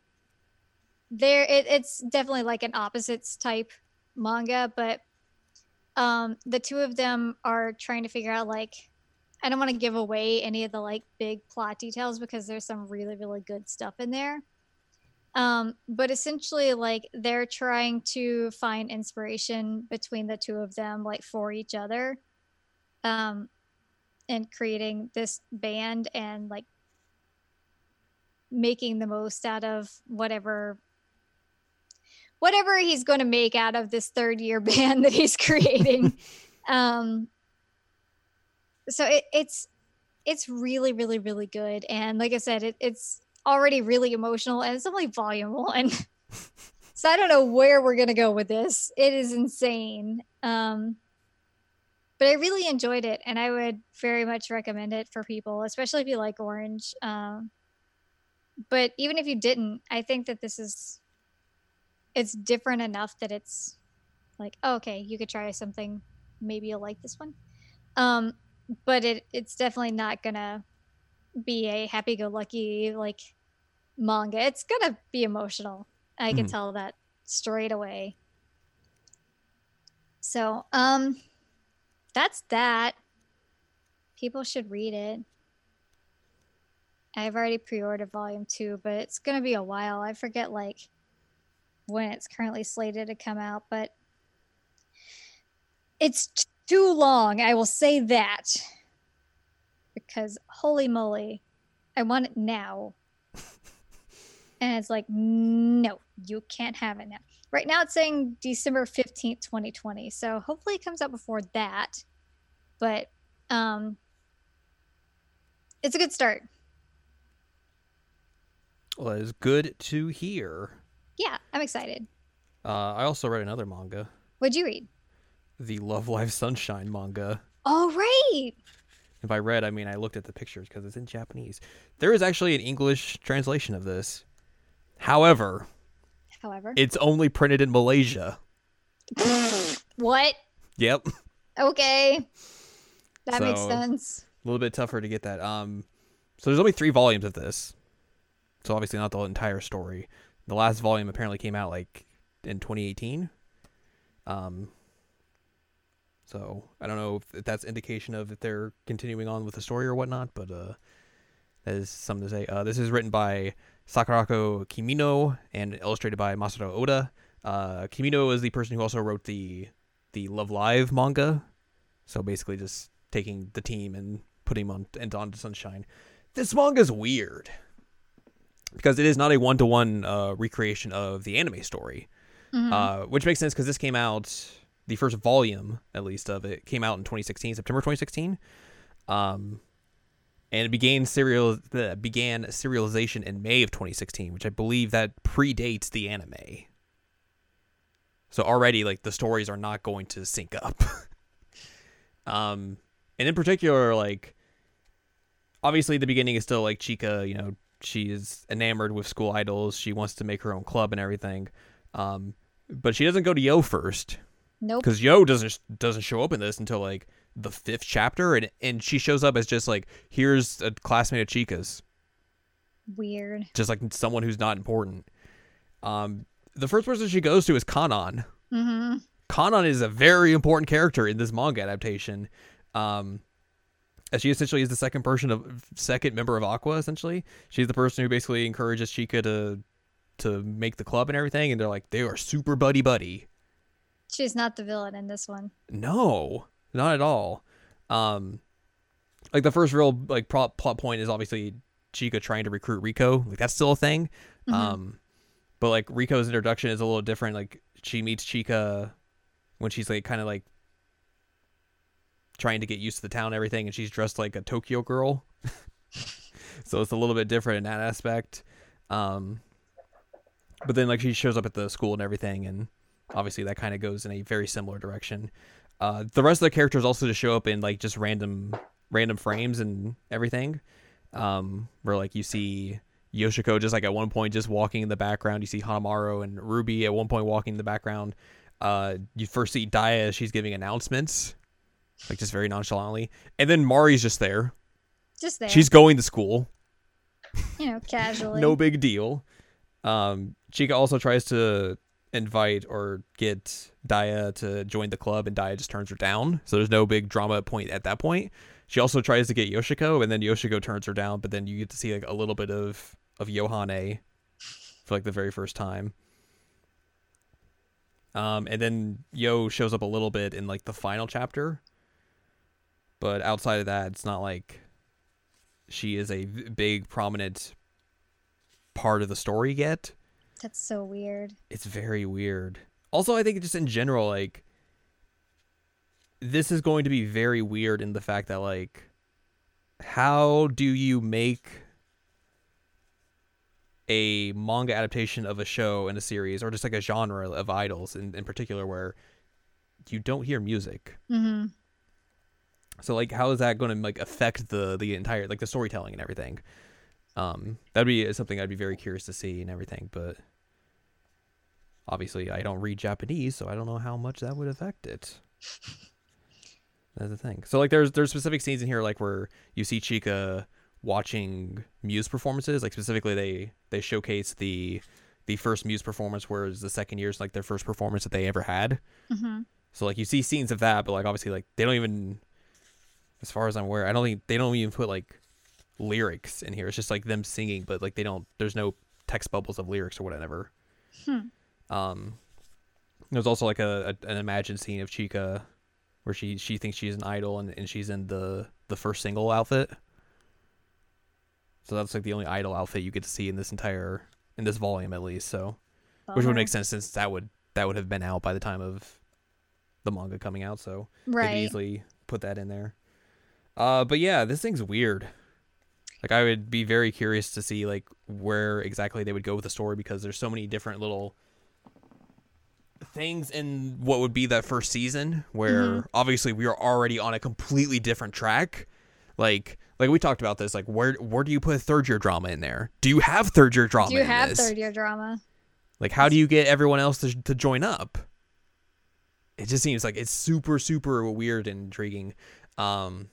there it, it's definitely like an opposites type manga but um the two of them are trying to figure out like i don't want to give away any of the like big plot details because there's some really really good stuff in there. Um but essentially like they're trying to find inspiration between the two of them like for each other um and creating this band and like making the most out of whatever whatever he's going to make out of this third year band that he's creating. Um so it, it's it's really really really good. And like i said it, it's already really emotional and it's only volume one. So i don't know where we're going to go with this. It is insane. Um but i really enjoyed it and i would very much recommend it for people especially if you like orange. Um but even if you didn't i think that this is it's different enough that it's like oh, okay you could try something. Maybe you'll like this one. Um but it it's definitely not gonna be a happy-go-lucky like manga. It's gonna be emotional. I can Mhm. tell that straight away. So um that's that. People should read it i've already pre-ordered volume two but it's gonna be a while. I forget like when it's currently slated to come out but it's too long i will say that. Because holy moly i want it now. And it's like no you can't have it now. Right now it's saying december 15th 2020 so hopefully it comes out before that. But um it's a good start Well, that is good to hear. yeah i'm excited Uh, I also read another manga, what'd you read the Love Live Sunshine manga. all right If I read, I mean I looked at the pictures because it's in Japanese. There is actually an English translation of this. However, however it's only printed in Malaysia. what Yep. okay that makes sense a little bit tougher to get that. Um, so there's only three volumes of this, so obviously not the entire story. The last volume apparently came out like in 2018. Um, so I don't know if that's indication of if they're continuing on with the story or whatnot, but uh, that is something to say. Uh, this is written by Sakurako Kimino and illustrated by Masaru Oda. Uh, Kimino is the person who also wrote the the Love Live manga. So basically, just taking the team and putting them on and onto Sunshine. This manga is weird because it is not a one to one recreation of the anime story, Mhm. uh, which makes sense because this came out the first volume at least of it came out in 2016, September 2016. Um, and it began serial uh, began serialization in May of 2016, which I believe that predates the anime. So already, like the stories are not going to sync up. um, and in particular, like obviously the beginning is still like Chika, you know, she is enamored with school idols. She wants to make her own club and everything. Um, but she doesn't go to Yo first nope because Yo doesn't doesn't show up in this until like the fifth chapter, and and she shows up as just like here's a classmate of Chika's, weird just like someone who's not important. Um, the first person she goes to is Kanan. mm-hmm Kanan is a very important character in this manga adaptation. Um, as she essentially is the second person of second member of Aqours. Essentially, she's the person who basically encourages Chika to to make the club and everything. And they're like they are super buddy buddy. she's not the villain in this one No, not at all. Um, like the first real like plot plot point is obviously Chika trying to recruit Riko. Like that's still a thing. Mhm. Um, but like Riko's introduction is a little different. Like she meets Chika when she's like kind of like trying to get used to the town and everything, and she's dressed like a Tokyo girl. so it's a little bit different in that aspect. Um, but then like she shows up at the school and everything, and obviously that kind of goes in a very similar direction. Uh, the rest of the characters also just show up in like just random random frames and everything. Um, where like you see Yoshiko just like at one point just walking in the background. You see Hanamaru and Ruby at one point walking in the background. Uh, you first see Dia she's giving announcements, like just very nonchalantly, and then Mari's just there. Just there. She's going to school. you know, casually. no big deal. Um, Chika also tries to invite or get Dia to join the club, and Dia just turns her down. So there's no big drama point at that point. She also tries to get Yoshiko, and then Yoshiko turns her down. But then you get to see like a little bit of of Yohane for like the very first time. Um, and then Yo shows up a little bit in like the final chapter, but outside of that, it's not like she is a big prominent part of the story yet. That's so weird. It's very weird. Also, I think just in general, like this is going to be very weird in the fact that like how do you make a manga adaptation of a show in a series or just like a genre of idols in, in particular where you don't hear music Mm-hmm. So like how is that going to like affect the the entire like the storytelling and everything? Um that'd be something i'd be very curious to see and everything but obviously i don't read japanese so i don't know how much that would affect it. That's the thing. So like there's there's specific scenes in here like where you see chika watching muse performances like specifically they they showcase the the first muse performance whereas the second year's like their first performance that they ever had. Mm-hmm. so like you see scenes of that, but like obviously like they don't even, as far as I'm aware, I don't think they don't even put like lyrics in here. It's just like them singing, but like they don't. There's no text bubbles of lyrics or whatever. Hmm. Um, there's also like a, a an imagined scene of Chika, where she she thinks she's an idol and, and she's in the the first single outfit. So that's like the only idol outfit you get to see in this entire in this volume at least. So which would make sense since that would that would have been out by the time of the manga coming out. So they could easily put that in there. Uh, but yeah, this thing's weird. Like I would be very curious to see like where exactly they would go with the story because there's so many different little things in what would be that first season where Mhm. obviously we are already on a completely different track. Like like we talked about this like where where do you put third year drama in there? Do you have third year drama Do you have this? third year drama? Like, how do you get everyone else to, to join up? It just seems like it's super, super weird and intriguing. Um,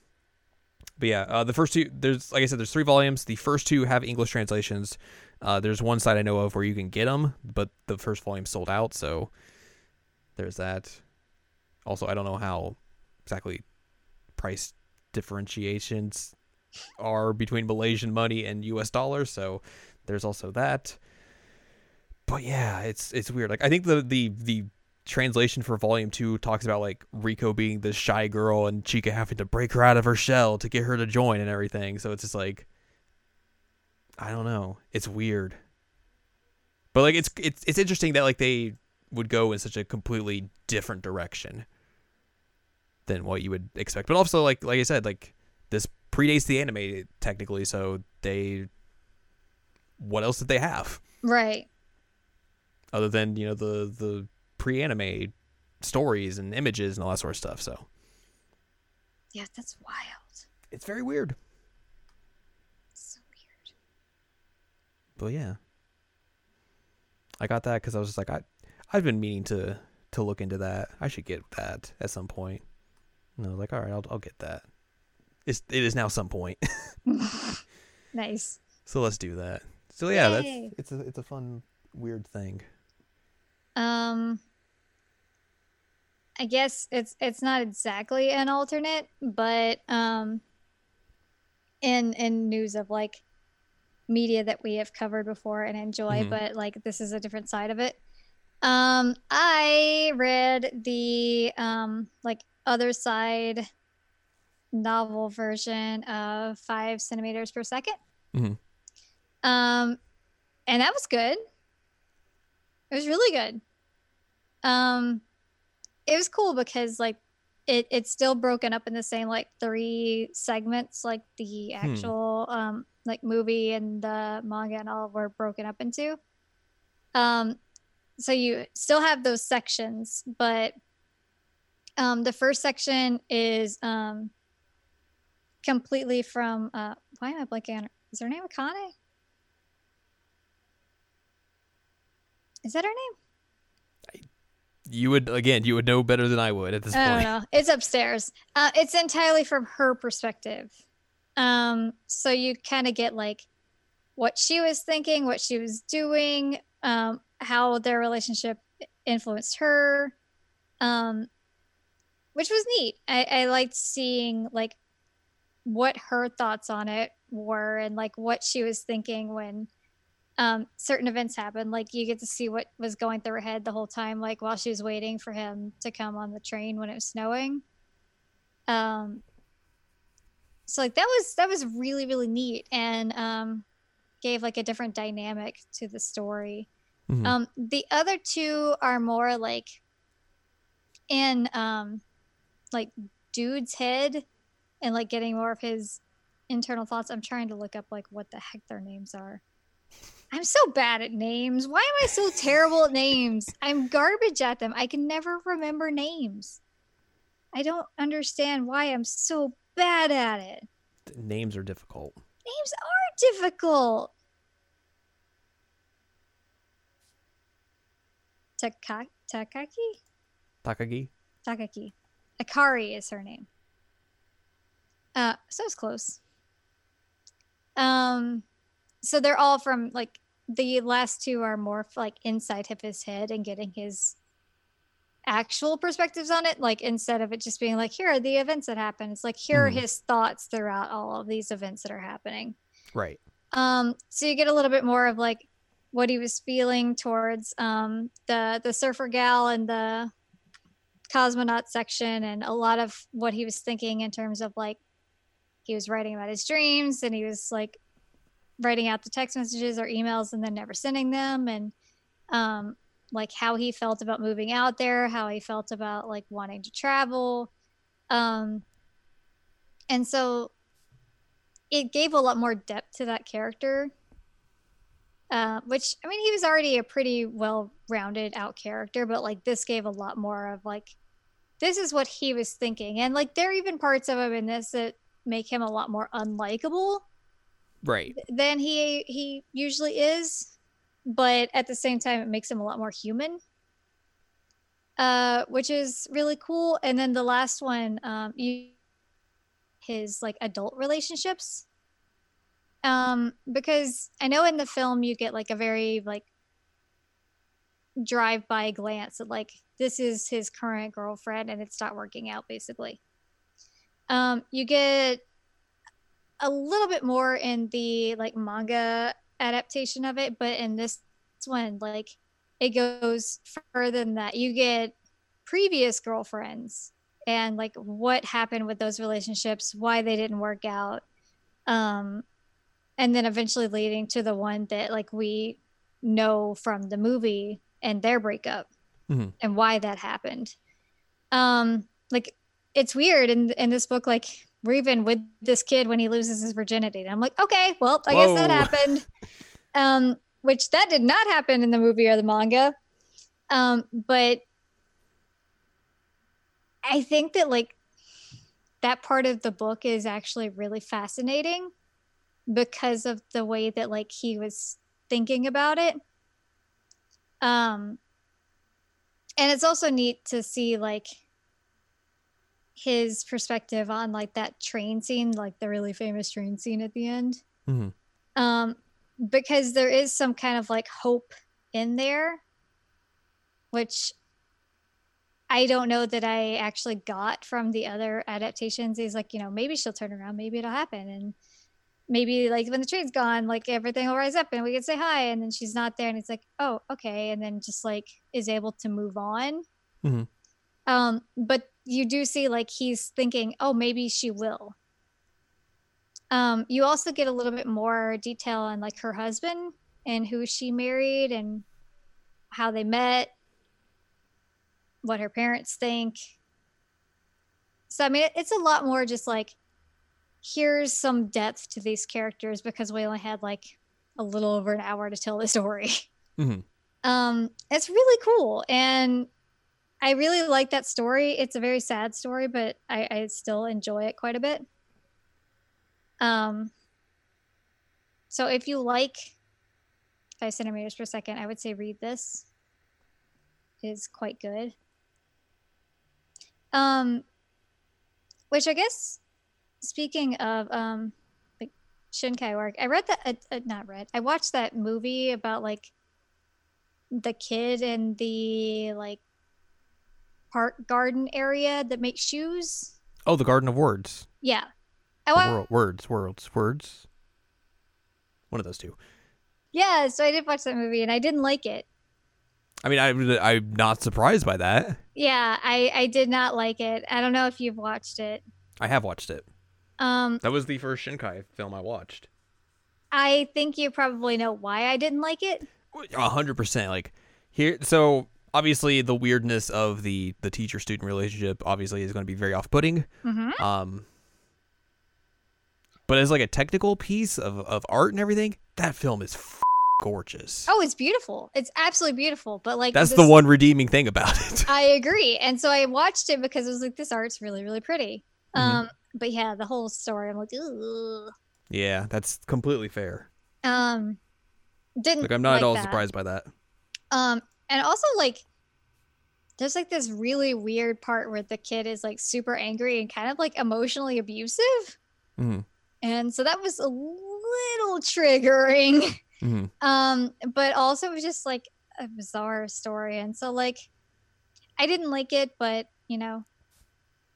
but yeah, uh, the first two, there's, like I said, there's three volumes. The first two have English translations. Uh, there's one site I know of where you can get them, but the first volume sold out. So there's that. Also, I don't know how exactly price differentiations are between Malaysian money and US dollars. So there's also that but yeah, it's it's weird. Like I think the the the translation for volume two talks about like Riko being this shy girl and Chika having to break her out of her shell to get her to join and everything. So it's just like I don't know. It's weird. But like it's it's it's interesting that like they would go in such a completely different direction than what you would expect. But also like like I said, like this predates the anime technically, so they what else did they have? Right. other than you know the the pre-anime stories and images and all that sort of stuff. So Yeah, that's wild. it's very weird. So weird. But yeah, I got that because I was just like I I've been meaning to to look into that. I should get that at some point. And I was like, all right, I'll I'll get that. It's it is now some point. Nice. so let's do that. So yeah, Yay. that's it's a it's a fun weird thing. Um I guess it's it's not exactly an alternate, but um in in news of like media that we have covered before and enjoy, Mhm. but like this is a different side of it. Um I read the um like other side novel version of five centimeters per 2nd mm-hmm. Um and that was good. It was really good. Um, it was cool because like it it's still broken up in the same like three segments, like the Hmm. actual um like movie and the manga and all were broken up into. Um, so you still have those sections, but um, the first section is um, completely from. Uh, why am I blanking on her? Is her name Akane? Is that her name? You would again, you would know better than I would at this I point. don't know. It's upstairs. Uh, it's entirely from her perspective. Um, so you kind of get like what she was thinking, what she was doing, um, how their relationship influenced her, um, which was neat. I, I liked seeing like what her thoughts on it were and like what she was thinking when um, certain events happen. Like you get to see what was going through her head the whole time, like while she was waiting for him to come on the train when it was snowing. Um, so like that was that was really really neat and um, gave like a different dynamic to the story. Mhm. Um, the other two are more like in um, like dude's head and like getting more of his internal thoughts. I'm trying to look up like what the heck their names are. I'm so bad at names. Why am I so terrible at names? I'm garbage at them. I can never remember names. I don't understand why I'm so bad at it. Names are difficult. Names are difficult. Taka- Takaki? Takagi. Takaki. Akari is her name. Uh, so it's close. Um, so they're all from like the last two are more like inside of his head and getting his actual perspectives on it. Like instead of it just being like, here are the events that happen. It's like here Mhm. are his thoughts throughout all of these events that are happening. Right. Um, so you get a little bit more of like what he was feeling towards um, the the surfer gal and the cosmonaut section, and a lot of what he was thinking in terms of like he was writing about his dreams, and he was like writing out the text messages or emails and then never sending them, and um, like how he felt about moving out there, how he felt about like wanting to travel, um, and so it gave a lot more depth to that character. Uh, which I mean, he was already a pretty well-rounded out character, but like this gave a lot more of like, this is what he was thinking, and like there are even parts of him in this that make him a lot more unlikable Right. than he he usually is, but at the same time, it makes him a lot more human, uh, which is really cool. And then the last one, um, you his like adult relationships, um, because I know in the film you get like a very like drive by glance at like this is his current girlfriend and it's not working out basically. Um, you get a little bit more in the like manga adaptation of it, but in this one, like it goes further than that. You get previous girlfriends and like what happened with those relationships, why they didn't work out, um, and then eventually leading to the one that like we know from the movie and their breakup Mhm. and why that happened. Um, like it's weird in in this book, like we're even with this kid when he loses his virginity. And I'm like, okay, well, I guess that happened. Um, which that did not happen in the movie or the manga. Um, but I think that like that part of the book is actually really fascinating because of the way that like he was thinking about it. Um and it's also neat to see like his perspective on like that train scene, like the really famous train scene at the end. Mhm. Um, because there is some kind of like hope in there, which I don't know that I actually got from the other adaptations. He's like, you know, maybe she'll turn around, maybe it'll happen, and maybe like when the train's gone, like everything will rise up and we can say hi, and then she's not there, and it's like, oh, okay, and then just like is able to move on. Mhm. Um, but you do see like he's thinking, oh, maybe she will. Um, you also get a little bit more detail on like her husband and who she married and how they met, what her parents think. So I mean, it's a lot more just like here's some depth to these characters because we only had like a little over an hour to tell the story. Mhm. Um, it's really cool, and I really like that story. It's a very sad story, but I, I still enjoy it quite a bit. Um, so if you like five centimeters per second, I would say read this. It is quite good. Um, which I guess, speaking of um, like Shinkai work, I read that uh, uh, not read. I watched that movie about like the kid and the like park garden area that makes shoes. Oh, the Garden of Words. Yeah, I The wa- wor- words, words, words. One of those two. yeah. So I did watch that movie, and I didn't like it. I mean, I, I'm not surprised by that. Yeah, I I did not like it. I don't know if you've watched it. I have watched it. Um, That was the first Shinkai film I watched. I think you probably know why I didn't like it. A hundred percent. Like here, so obviously the weirdness of the the teacher student relationship obviously is going to be very off putting. Mm-hmm. Um, but as like a technical piece of of art and everything, that film is f- gorgeous. Oh, it's beautiful. It's absolutely beautiful. But like That's this- the one redeeming thing about it. I agree. And so I watched it because it was like this art's really really pretty. Mhm. Um, but yeah, the whole story I'm like, Ugh. yeah, that's completely fair. um, didn't. Like I'm not like at all that. surprised by that. Um, and also like, there's like this really weird part where the kid is like super angry and kind of like emotionally abusive, hmm and so that was a little triggering. hmm um but also it was just like a bizarre story and so like i didn't like it but you know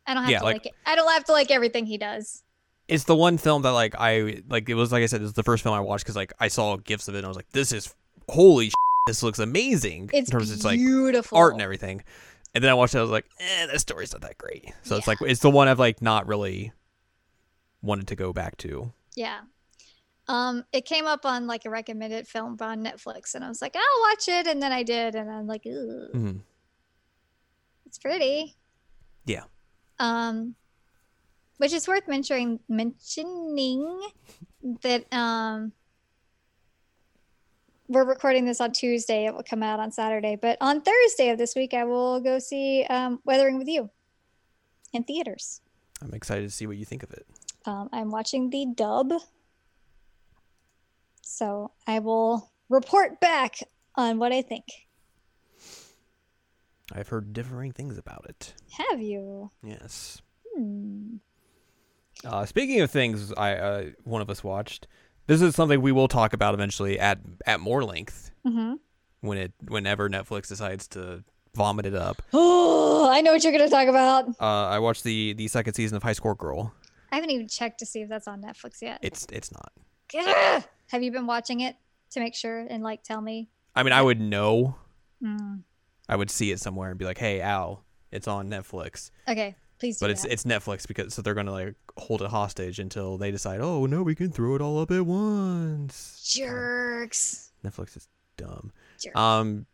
i don't have Yeah, to like- like, it i don't have to like everything he does It's the one film that like I like. It was like I said, it was the first film I watched because like I saw gifs of it and I was like, this is holy. This looks amazing it's in terms of its like beautiful art and everything. And then I watched it, I was like, eh, story's not that great. So it's like it's the one I've like not really wanted to go back to. yeah um it came up on like a recommended film on netflix and i was like i'll watch it and then i did and i'm like Ooh, Mhm. it's pretty Yeah. um which is worth mentioning mentioning that um we're recording this on Tuesday. It will come out on Saturday, but on Thursday of this week, I will go see um, Weathering with You in theaters. I'm excited to see what you think of it. Um, I'm watching the dub, so I will report back on what I think. I've heard differing things about it. Have you? Yes. Hmm. Uh, speaking of things, I uh, one of us watched. This is something we will talk about eventually at at more length Mm-hmm. when it whenever Netflix decides to vomit it up. Oh, I know what you're going to talk about. Uh, I watched the the second season of High Score Girl. I haven't even checked to see if that's on Netflix yet. It's it's not. Ugh. Have you been watching it to make sure and like tell me? I mean, I would know. Mm. I would see it somewhere and be like, "Hey, Al, it's on Netflix." Okay, please. But it's that. it's Netflix because so they're gonna like hold it hostage until they decide. Oh no, we can throw it all up at once. jerks. Netflix is dumb. Jerks. Um,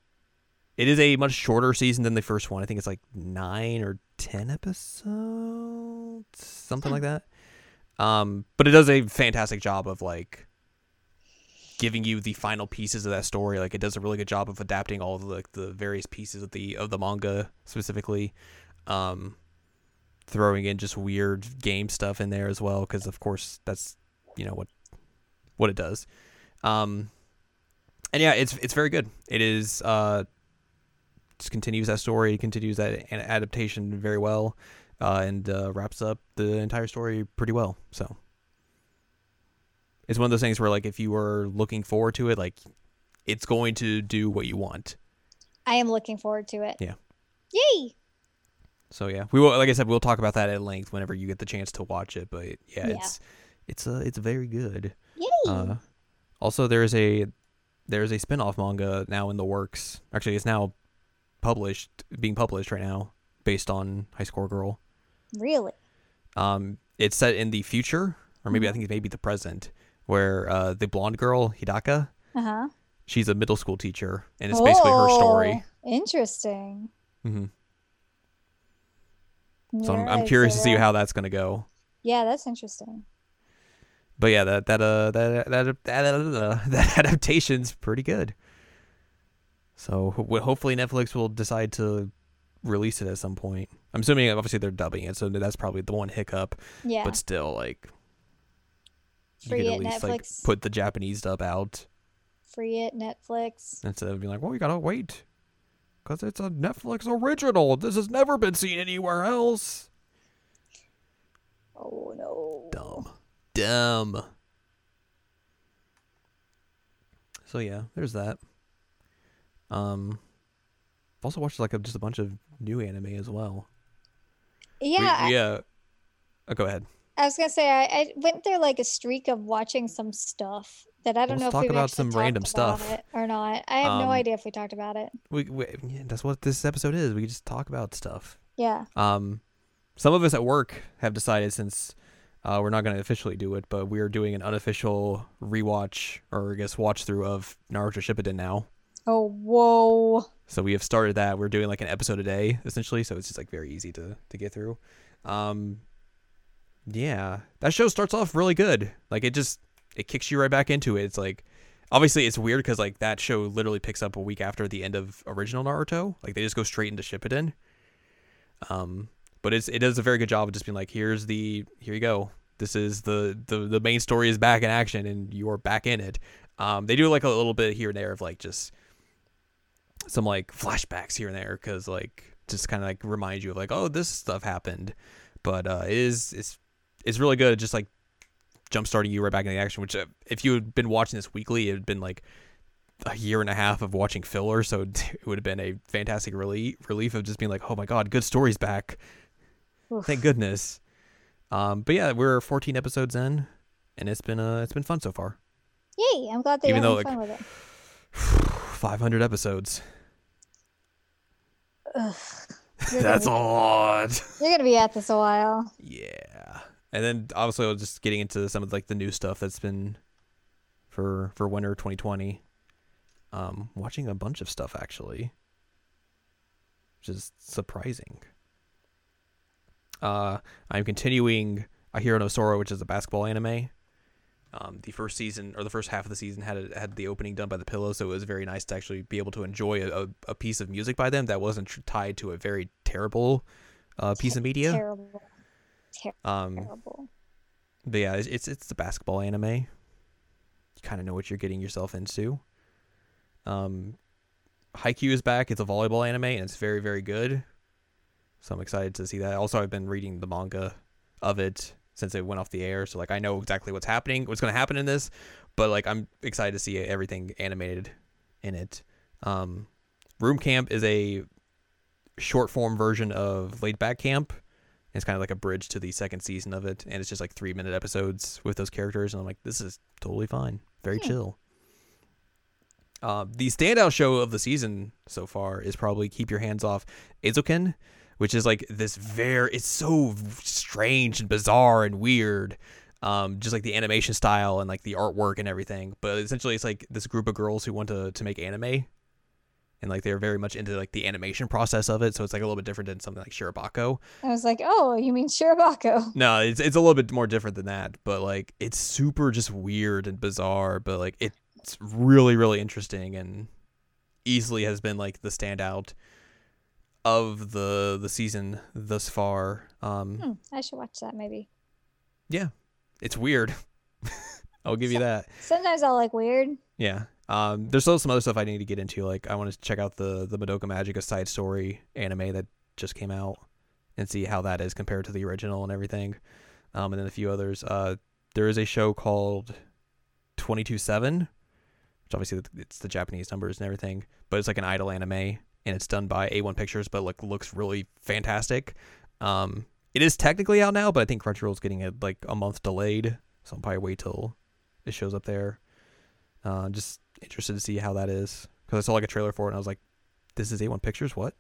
it is a much shorter season than the first one. I think it's like nine or ten episodes, something like that. Um, but it does a fantastic job of like giving you the final pieces of that story. Like it does a really good job of adapting all the, like the various pieces of the of the manga specifically. Um, throwing in just weird game stuff in there as well because of course that's you know what what it does. Um, and yeah, it's it's very good. It is uh, just continues that story, continues that adaptation very well, uh, and uh, wraps up the entire story pretty well. So it's one of those things where like if you were looking forward to it, like it's going to do what you want. I am looking forward to it. Yeah. Yay! So yeah, we will. Like I said, we'll talk about that at length whenever you get the chance to watch it. But yeah, Yeah. it's it's uh, it's very good. Yay! Uh, also, there is a there is a spin-off manga now in the works. Actually, it's now published, being published right now, based on High Score Girl. really? Um, it's set in the future, or maybe I think it's maybe the present, where uh, the blonde girl Hidaka, Uh huh. she's a middle school teacher, and it's basically her story. Oh, Interesting. hmm So I'm, I'm curious to see how that's gonna go. Yeah, that's interesting. But yeah, that that uh that that that, that, that adaptation's pretty good. So ho- hopefully Netflix will decide to release it at some point. I'm assuming obviously they're dubbing it, so that's probably the one hiccup. Yeah. But still, like Free you it, could at least Netflix. like put the Japanese dub out Free it, Netflix. instead of being like, well, you gotta wait because it's a Netflix original. This has never been seen anywhere else. Oh no. Dumb, dumb. So yeah, there's that. Um, I've also watched like a, just a bunch of new anime as well. We- Yeah, we, uh, oh, go ahead. I was gonna say I, I went through like a streak of watching some stuff that I don't Let's know if talk we've about some random stuff. it or not. I have no Um, idea if we talked about it. We, we yeah, that's what this episode is. We just talk about stuff. Yeah. Um, some of us at work have decided since uh, we're not going to officially do it, but we are doing an unofficial rewatch or I guess watch through of Naruto Shippuden now. Oh whoa. So we have started that. We're doing like an episode a day essentially, so it's just like very easy to to get through. Um, yeah, that show starts off really good. Like it just it kicks you right back into it. It's like obviously it's weird because like that show literally picks up a week after the end of original Naruto. Like they just go straight into Shippuden. Um, but it's it does a very good job of just being like, here's the here you go. This is the the the main story is back in action and you're back in it. Um, they do like a little bit here and there of like just some like flashbacks here and there because like just kind of like remind you of like oh this stuff happened but uh it is it's it's really good just like jump starting you right back in the action which uh, if you had been watching this weekly it had been like a year and a half of watching filler so it would have been a fantastic relief relief of just being like oh my god good stories back Oof. thank goodness um but yeah we're 14 episodes in and it's been uh it's been fun so far Yay! I'm glad they're Even having though, fun with it. 500 episodes Ugh. That's a gonna, lot You're gonna be at this a while. Yeah, and then also just getting into some of like the new stuff that's been for for winter 2020. Um, watching a bunch of stuff actually, which is surprising. Uh, I'm continuing Ahiru no which is a basketball anime. Um, the first season or the first half of the season had a, had the opening done by the Pillow, so it was very nice to actually be able to enjoy a, a, piece of music by them that wasn't tied to a very terrible uh, piece of media. Terrible. Um, Terrible. but yeah, it's it's, it's the basketball anime. You kind of know what you're getting yourself into. Um, Haikyuu is back. It's a volleyball anime, and it's very very good. So I'm excited to see that. Also, I've been reading the manga of it since it went off the air, so like I know exactly what's happening, what's going to happen in this. But like I'm excited to see everything animated in it. Um, Room Camp is a short form version of Laid Back Camp. It's kind of like a bridge to the second season of it, and it's just like three minute episodes with those characters, and I'm like, this is totally fine, very Hmm. chill. Uh, the standout show of the season so far is probably Keep Your Hands Off Eizouken, which is like this very, it's so strange and bizarre and weird. Um, just like the animation style and like the artwork and everything. But essentially, it's like this group of girls who want to, to make anime, and like they're very much into like the animation process of it. So it's like a little bit different than something like Shirobako. I was like, oh, you mean Shirobako? No, it's it's a little bit more different than that, but like it's super just weird and bizarre, but like it's really really interesting and easily has been like the standout of the the season thus far. Um Hmm, I should watch that maybe. yeah. It's weird. I'll give you that. Sometimes I'll like weird. Yeah. Um there's still some other stuff I need to get into like I want to check out the the Madoka Magica side story anime that just came out and see how that is compared to the original and everything. Um, and then a few others. Uh, there is a show called 22/7, which obviously it's the Japanese numbers and everything, but it's like an idol anime and it's done by A1 Pictures, but like looks really fantastic. Um, it is technically out now, but I think Crunchyroll's getting it like a month delayed, so I'll probably wait till it shows up there. Uh, just interested to see how that is because I saw like a trailer for it and I was like, "This is A1 Pictures? What?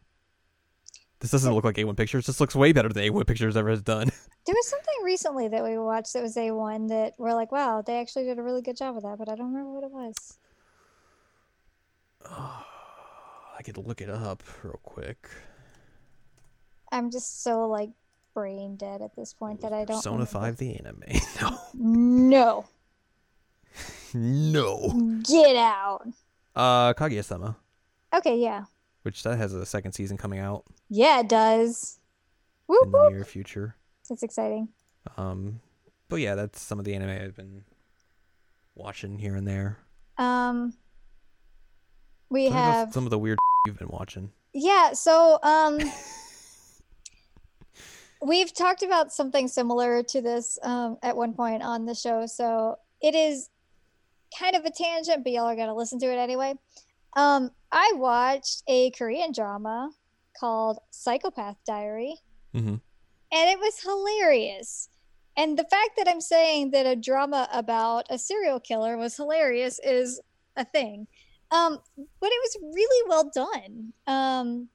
This doesn't look like A1 Pictures. This looks way better than A1 Pictures ever has done." There was something recently that we watched that was A1 that we're like, wow, they actually did a really good job with that, but I don't remember what it was. I could look it up real quick. I'm just so like brain dead at this point that I don't. Persona remember. 5 the anime. No, No. No. get out. Uh Kaguya-sama. Okay, yeah. which that has a second season coming out Yeah, it does. Whoop, in the whoop. near future. It's exciting. Um, but yeah, that's some of the anime I've been watching here and there. Um, we about have some of the weird you've been watching. yeah. So um, we've talked about something similar to this um at one point on the show. So it is kind of a tangent, but y'all are gonna listen to it anyway. Um, I watched a Korean drama called Psychopath Diary. hmm and it was hilarious. And the fact that I'm saying that a drama about a serial killer was hilarious is a thing. Um, but it was really well done. Um,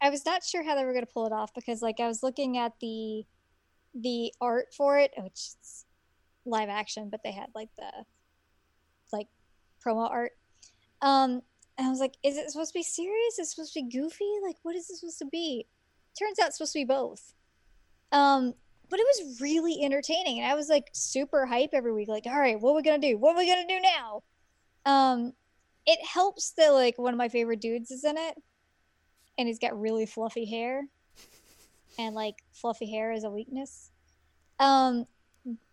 I was not sure how they were going to pull it off because, like, I was looking at the the art for it, which is live action, but they had like the promo art. Um, and I was like, is it supposed to be serious? Is it supposed to be goofy? Like, what is it supposed to be? Turns out it's supposed to be both. Um, but it was really entertaining, and I was like super hype every week. Like, all right, what are we gonna do? What are we gonna do now? Um, it helps that like one of my favorite dudes is in it, and he's got really fluffy hair, and like fluffy hair is a weakness. Um,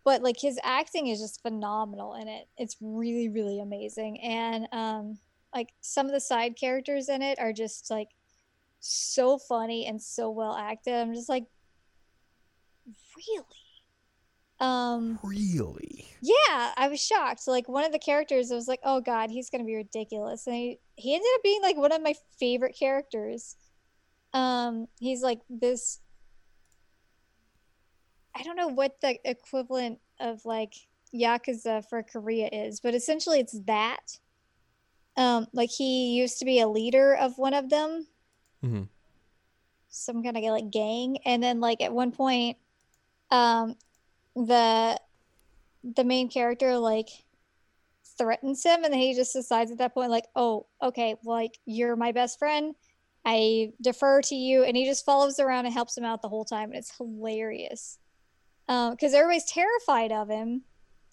but like his acting is just phenomenal in it. It's really really amazing, and um, like some of the side characters in it are just like so funny and so well acted. I'm just like, really? Um, Really? yeah, I was shocked. Like one of the characters, I was like, oh god, he's gonna be ridiculous, and he he ended up being like one of my favorite characters. Um, he's like this. I don't know what the equivalent of like yakuza for Korea is, but essentially it's that. Um, like he used to be a leader of one of them, mm-hmm. some kind of like gang. And then like at one point um the the main character like threatens him and then he just decides at that point like oh okay like you're my best friend. I defer to you. And he just follows around and helps him out the whole time and it's hilarious because everybody's terrified of him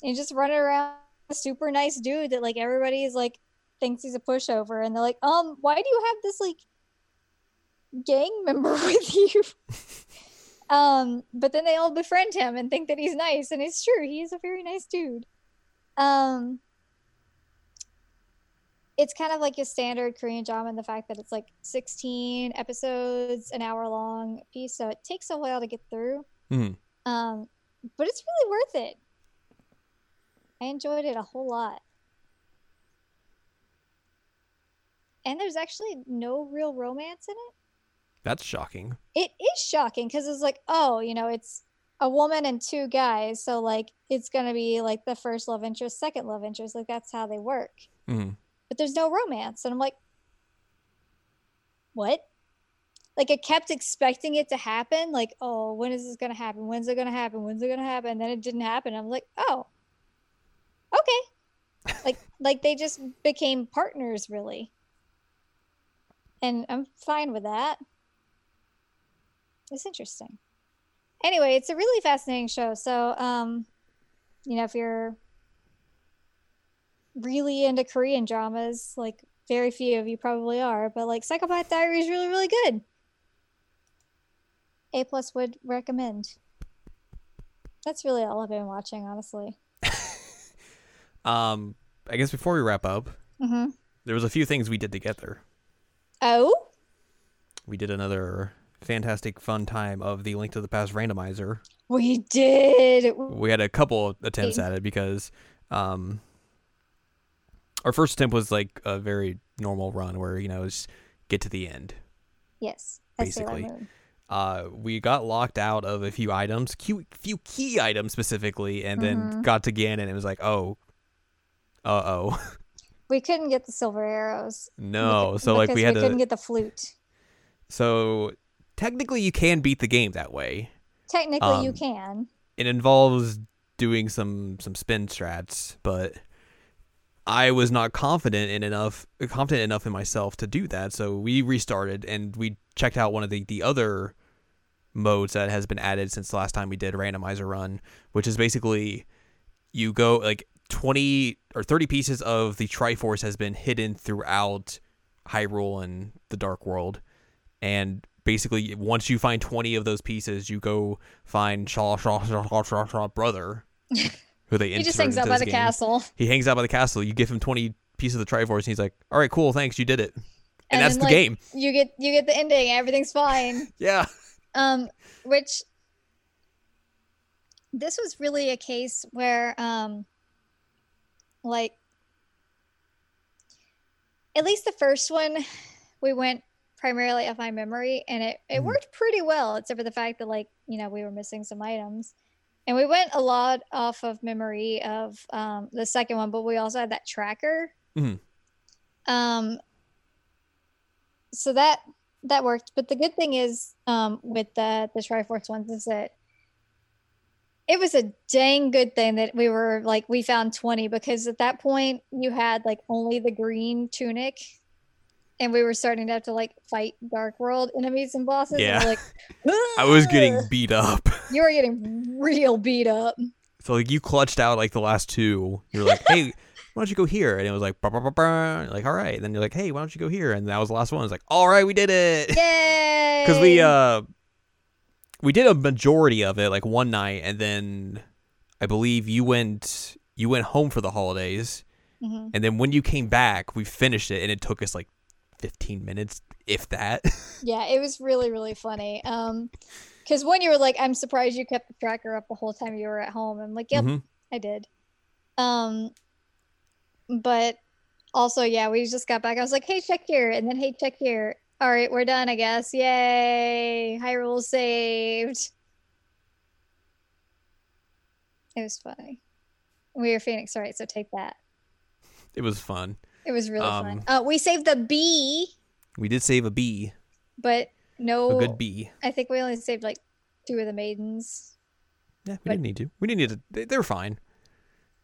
and he's just running around a super nice dude that like everybody's like thinks he's a pushover and they're like um why do you have this like gang member with you. um, but then they all befriend him and think that he's nice, and it's true, he's a very nice dude. Um, it's kind of like a standard Korean drama in the fact that it's like 16 episodes, an hour long piece, so it takes a while to get through. hmm Um, but it's really worth it. I enjoyed it a whole lot. And there's actually no real romance in it. That's shocking. It is shocking because it's like, oh, you know, it's a woman and two guys. So, like, it's going to be like the first love interest, second love interest. Like, that's how they work. hmm But there's no romance. And I'm like, what? Like, I kept expecting it to happen. Like, oh, when is this going to happen? When's it going to happen? When's it going to happen? And then it didn't happen. I'm like, oh, okay. like, like they just became partners, really. And I'm fine with that. It's interesting. Anyway, it's a really fascinating show. So, um, you know, if you're really into Korean dramas, like very few of you probably are, but like Psychopath Diary is really, really good. A plus would recommend. That's really all I've been watching, honestly. Um, I guess before we wrap up, Mm-hmm. there was a few things we did together. Oh, We did another fantastic fun time of the Link to the Past randomizer. we did. We had a couple attempts at it because um our first attempt was like a very normal run where, you know, just get to the end. Yes, Basically. Uh, we got locked out of a few items, few, few key items specifically, and then Mhm. got to Ganon and it was like, oh, uh oh, We couldn't get the silver arrows. no. So like we had couldn't to. get the flute. So technically, you can beat the game that way. Technically, you Um, can. It involves doing some some spin strats, but I was not confident in enough confident enough in myself to do that. So we restarted and we checked out one of the the other modes that has been added since the last time we did randomizer run, which is basically you go like 20 or 30 pieces of the Triforce has been hidden throughout Hyrule and the Dark World, and basically once you find twenty of those pieces, you go find Shaw Shaw Shaw Shaw Shaw, Shaw brother, who they He just hangs out by the game. castle. He hangs out by the castle. You give him twenty pieces of the Triforce, and he's like, "All right, cool, thanks, you did it." And, And that's then, the like, game. You get you get the ending. Everything's fine. Yeah. Um, which this was really a case where, um, like, at least the first one, we went primarily off my memory, and it it Mhm. worked pretty well, except for the fact that like you know we were missing some items, and we went a lot off of memory of um, the second one, but we also had that tracker. Mhm. Um, so that that worked. But the good thing is, um, with the the Triforce ones, is that it was a dang good thing that we were like we found twenty because at that point you had like only the green tunic, and we were starting to have to like fight Dark World enemies and bosses. and Yeah. like I was getting beat up. you were getting real beat up. So like you clutched out like the last two. You're like, hey, why don't you go here? And it was like, bah, bah, bah, bah. like all right. And then you're like, hey, why don't you go here? And that was the last one. It's like, all right, we did it. Yay! Because we uh we did a majority of it like one night, and then I believe you went you went home for the holidays, Mhm. and then when you came back, we finished it, and it took us like 15 minutes, if that. Yeah, it was really really funny. Um, because when you were like, "I'm surprised you kept the tracker up the whole time you were at home," I'm like, "Yep, Mhm. I did." Um, but also, yeah, we just got back. I was like, "Hey, check here," and then, "Hey, check here." All right, we're done, I guess. Yay! Hyrule saved. It was funny. We were Phoenix, right? So take that. It was fun. It was really Um, fun. Uh, we saved the bee, We did save a bee, but no. a good bee. I think we only saved like two of the maidens. Yeah, we But- didn't need to. We didn't need to. They, they're fine.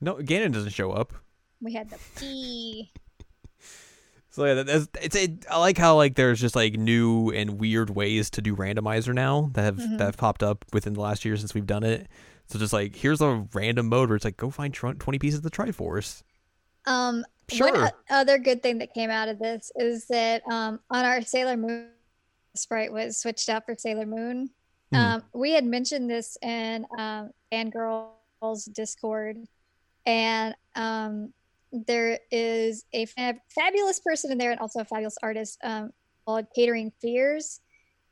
No, Ganon doesn't show up. We had the bee. So yeah, that's it's. It, I like how like there's just like new and weird ways to do randomizer now that have Mhm. that have popped up within the last year since we've done it. So just like here's a random mode where it's like go find tr- twenty pieces of the Triforce. Um, Sure. One other good thing that came out of this is that um, on our Sailor Moon sprite was switched out for Sailor Moon. Mhm. Um, we had mentioned this in um, Fangirls Discord, and um, there is a fab- fabulous person in there and also a fabulous artist um, called Catering Fears.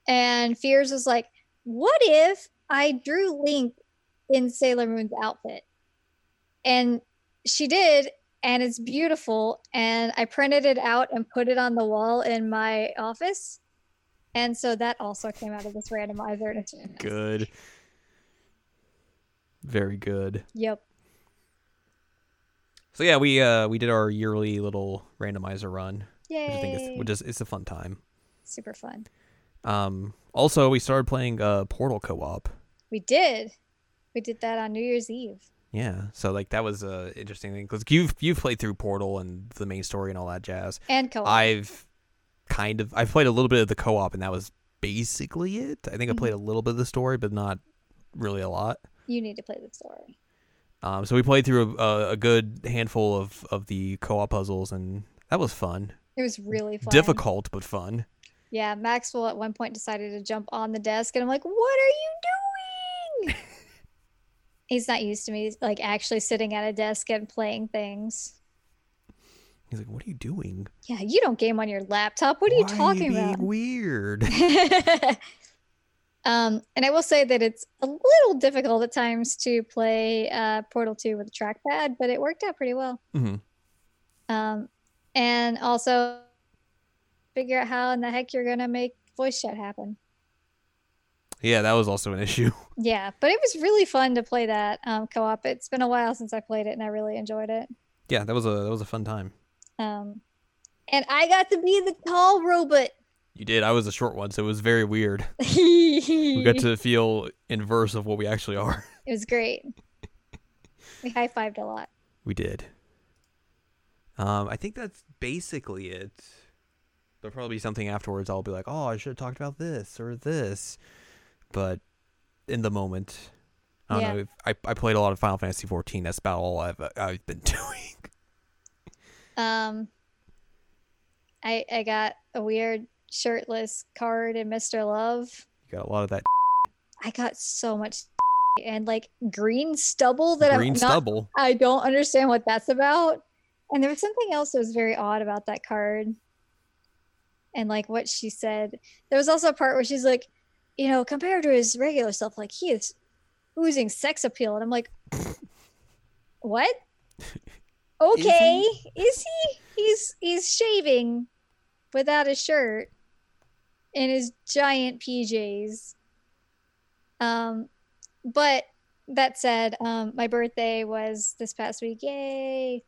And Fears was like, What if I drew Link in Sailor Moon's outfit? And she did, and it's beautiful. And I printed it out and put it on the wall in my office. And so that also came out of this randomizer. Good. Very good. Yep. So yeah, we uh we did our yearly little randomizer run, Yay. which I think is which is it's a fun time. Super fun. Um, also we started playing uh Portal co-op. We did. We did that on New Year's Eve. Yeah, so like that was a interesting thing because you've you've played through Portal and the main story and all that jazz. And co op. I've kind of I've played a little bit of the co-op and that was basically it. I think I Mhm. played a little bit of the story, but not really a lot. You need to play the story. Um, so we played through a, a good handful of of the co-op puzzles and that was fun. It was really fun. Difficult but fun. Yeah, Maxwell at one point decided to jump on the desk, and I'm like, "What are you doing?" He's not used to me like actually sitting at a desk and playing things. He's like, "What are you doing? Yeah, you don't game on your laptop. What are you Why talking being about? Weird." um, and I will say that it's a little difficult at times to play uh, Portal 2 with a trackpad, but it worked out pretty well. Mm-hmm. Um, and also figure out how in the heck you're gonna make voice chat happen. Yeah, that was also an issue. Yeah, but it was really fun to play that um, co-op. It's been a while since I played it, and I really enjoyed it. Yeah, that was a that was a fun time. Um, and I got to be the tall robot. You did. I was a short one, so it was very weird. We got to feel inverse of what we actually are. It was great. We high fived a lot. We did. Um, I think that's basically it. There'll probably be something afterwards. I'll be like, "Oh, I should have talked about this or this," but in the moment, I don't Yeah. know. If, I I played a lot of Final Fantasy 14. That's about all I've I've been doing. Um, I I got a weird shirtless card in Mr. Love. You got a lot of that I got so much and like green stubble that green I'm not stubble. I don't understand what that's about. And there was something else that was very odd about that card. And like what she said. There was also a part where she's like, you know, compared to his regular self, like he is oozing sex appeal. And I'm like, what? Okay. Is he? He's he's shaving without a shirt in his giant PJs. Um, but that said, um, my birthday was this past week. Yay!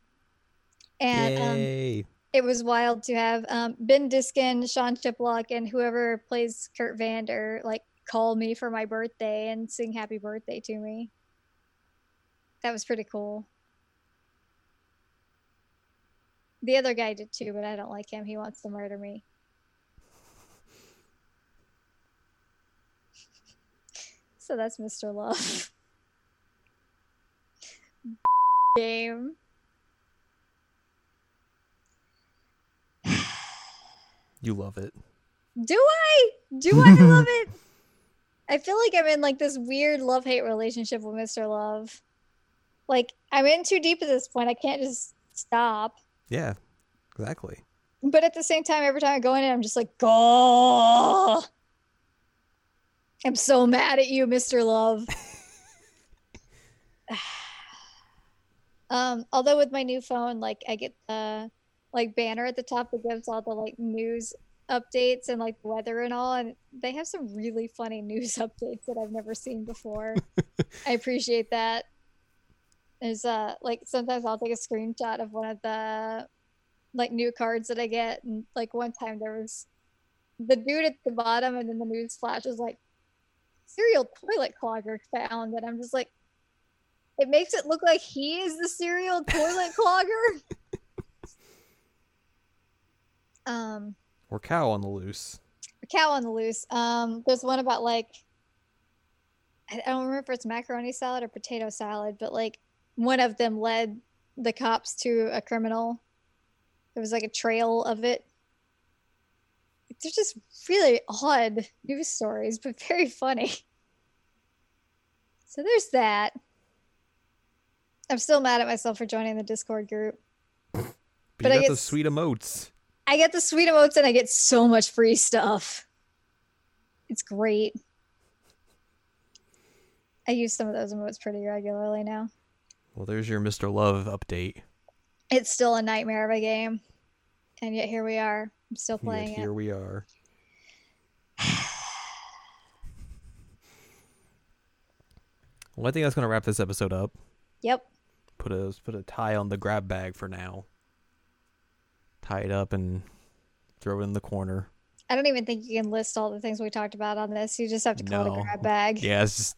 And um, Yay. It was wild to have um, Ben Diskin, Sean Chiplock, and whoever plays Kurt Vander like call me for my birthday and sing happy birthday to me. That was pretty cool. The other guy did too, but I don't like him. He wants to murder me. So that's Mr. Love. Game. You love it. Do I? Do I love it? I feel like I'm in like this weird love hate relationship with Mr. Love. Like I'm in too deep at this point. I can't just stop. Yeah, exactly. But at the same time, every time I go in it, I'm just like, go. I'm so mad at you, Mr. Love. um, although with my new phone, like I get the like banner at the top that gives all the like news updates and like weather and all, and they have some really funny news updates that I've never seen before. I appreciate that. There's uh like sometimes I'll take a screenshot of one of the like new cards that I get, and like one time there was the dude at the bottom, and then the news flash is like serial toilet clogger found, and I'm just like, it makes it look like he is the serial toilet clogger. Um, Or cow on the loose. cow on the loose. Um, there's one about like I don't remember if it's macaroni salad or potato salad, but like one of them led the cops to a criminal. There was like a trail of it. They're just really odd news stories, but very funny. So there's that. I'm still mad at myself for joining the Discord group. But, But you I got get the sweet emotes. I get the sweet emotes and I get so much free stuff. It's great. I use some of those emotes pretty regularly now. Well, there's your Mr. Love update. It's still a nightmare of a game. And yet here we are. I'm still Yet playing here it. we are. Well, I think that's gonna wrap this episode up. Yep. Put a put a tie on the grab bag for now. Tie it up and throw it in the corner. I don't even think you can list all the things we talked about on this. You just have to call it a grab bag. Yeah, it's just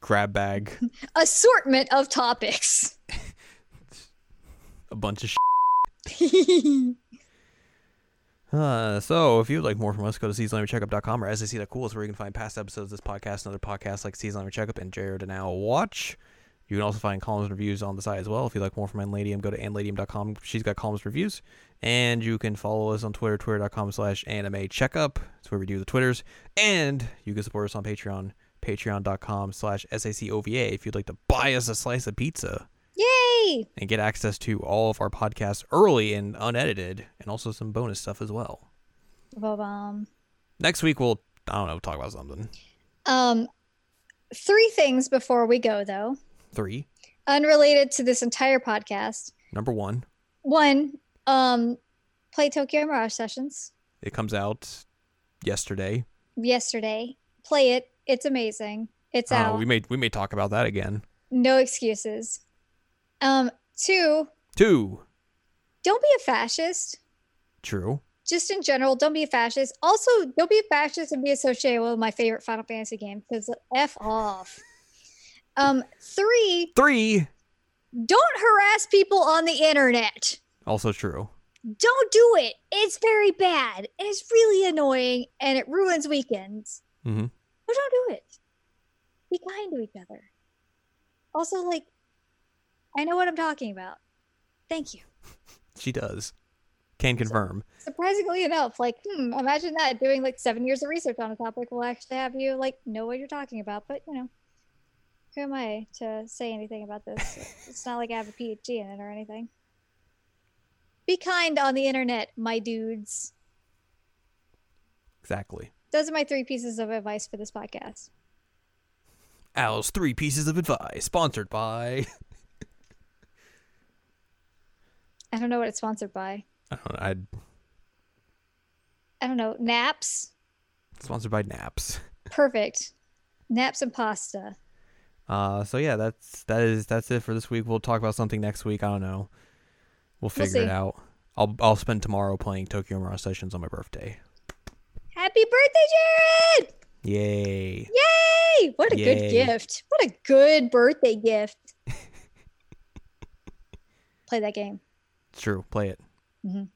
grab bag. Assortment of topics. a bunch of Uh, so, if you'd like more from us, go to seasonlinercheckup.com or sac.cool. It's where you can find past episodes of this podcast and other podcasts like Season Liner Checkup and Jared and Now Watch. You can also find columns and reviews on the site as well. If you'd like more from Anladium, go to anladium.com. She's got columns and reviews. And you can follow us on Twitter, twitter.com slash anime checkup. That's where we do the Twitters. And you can support us on Patreon, patreon.com slash SACOVA if you'd like to buy us a slice of pizza Yay! and get access to all of our podcasts early and unedited, and also some bonus stuff as well. Ba-bum. Next week we'll I don't know talk about something. Um, three things before we go, though, Three. unrelated to this entire podcast. Number one, One, um, play Tokyo Mirage Sessions it comes out yesterday. yesterday. Play it. It's amazing. It's Uh, out. we may we may talk about that again. no excuses. Um, two, Two. don't be a fascist. True. Just in general, don't be a fascist. Also, don't be a fascist and be associated with my favorite Final Fantasy game because f off. Um, three, Three. don't harass people on the internet. Also true. Don't do it. It's very bad. It's really annoying and it ruins weekends. Mm-hmm. But don't do it. Be kind to each other. Also, like, I know what I'm talking about. Thank you. She does. Can confirm. Surprisingly enough, like, hmm, imagine that doing like seven years of research on a topic will actually have you like know what you're talking about. But you know, who am I to say anything about this? it's not like I have a PhD in it or anything. Be kind on the internet, my dudes. Exactly. Those are my three pieces of advice for this podcast. Al's three pieces of advice, sponsored by. I don't know what it's sponsored by. I don't know. I'd I don't know. Naps. sponsored by Naps. Perfect. Naps and pasta. Uh, so yeah, that's that is that's it for this week. We'll talk about something next week. I don't know. We'll figure see. it out. I'll I'll spend tomorrow playing Tokyo Mirage Sessions on my birthday. Happy birthday, Jared! Yay! Yay! What a Yay. good gift. What a good birthday gift. Play that game. It's true. Play it. Mhm.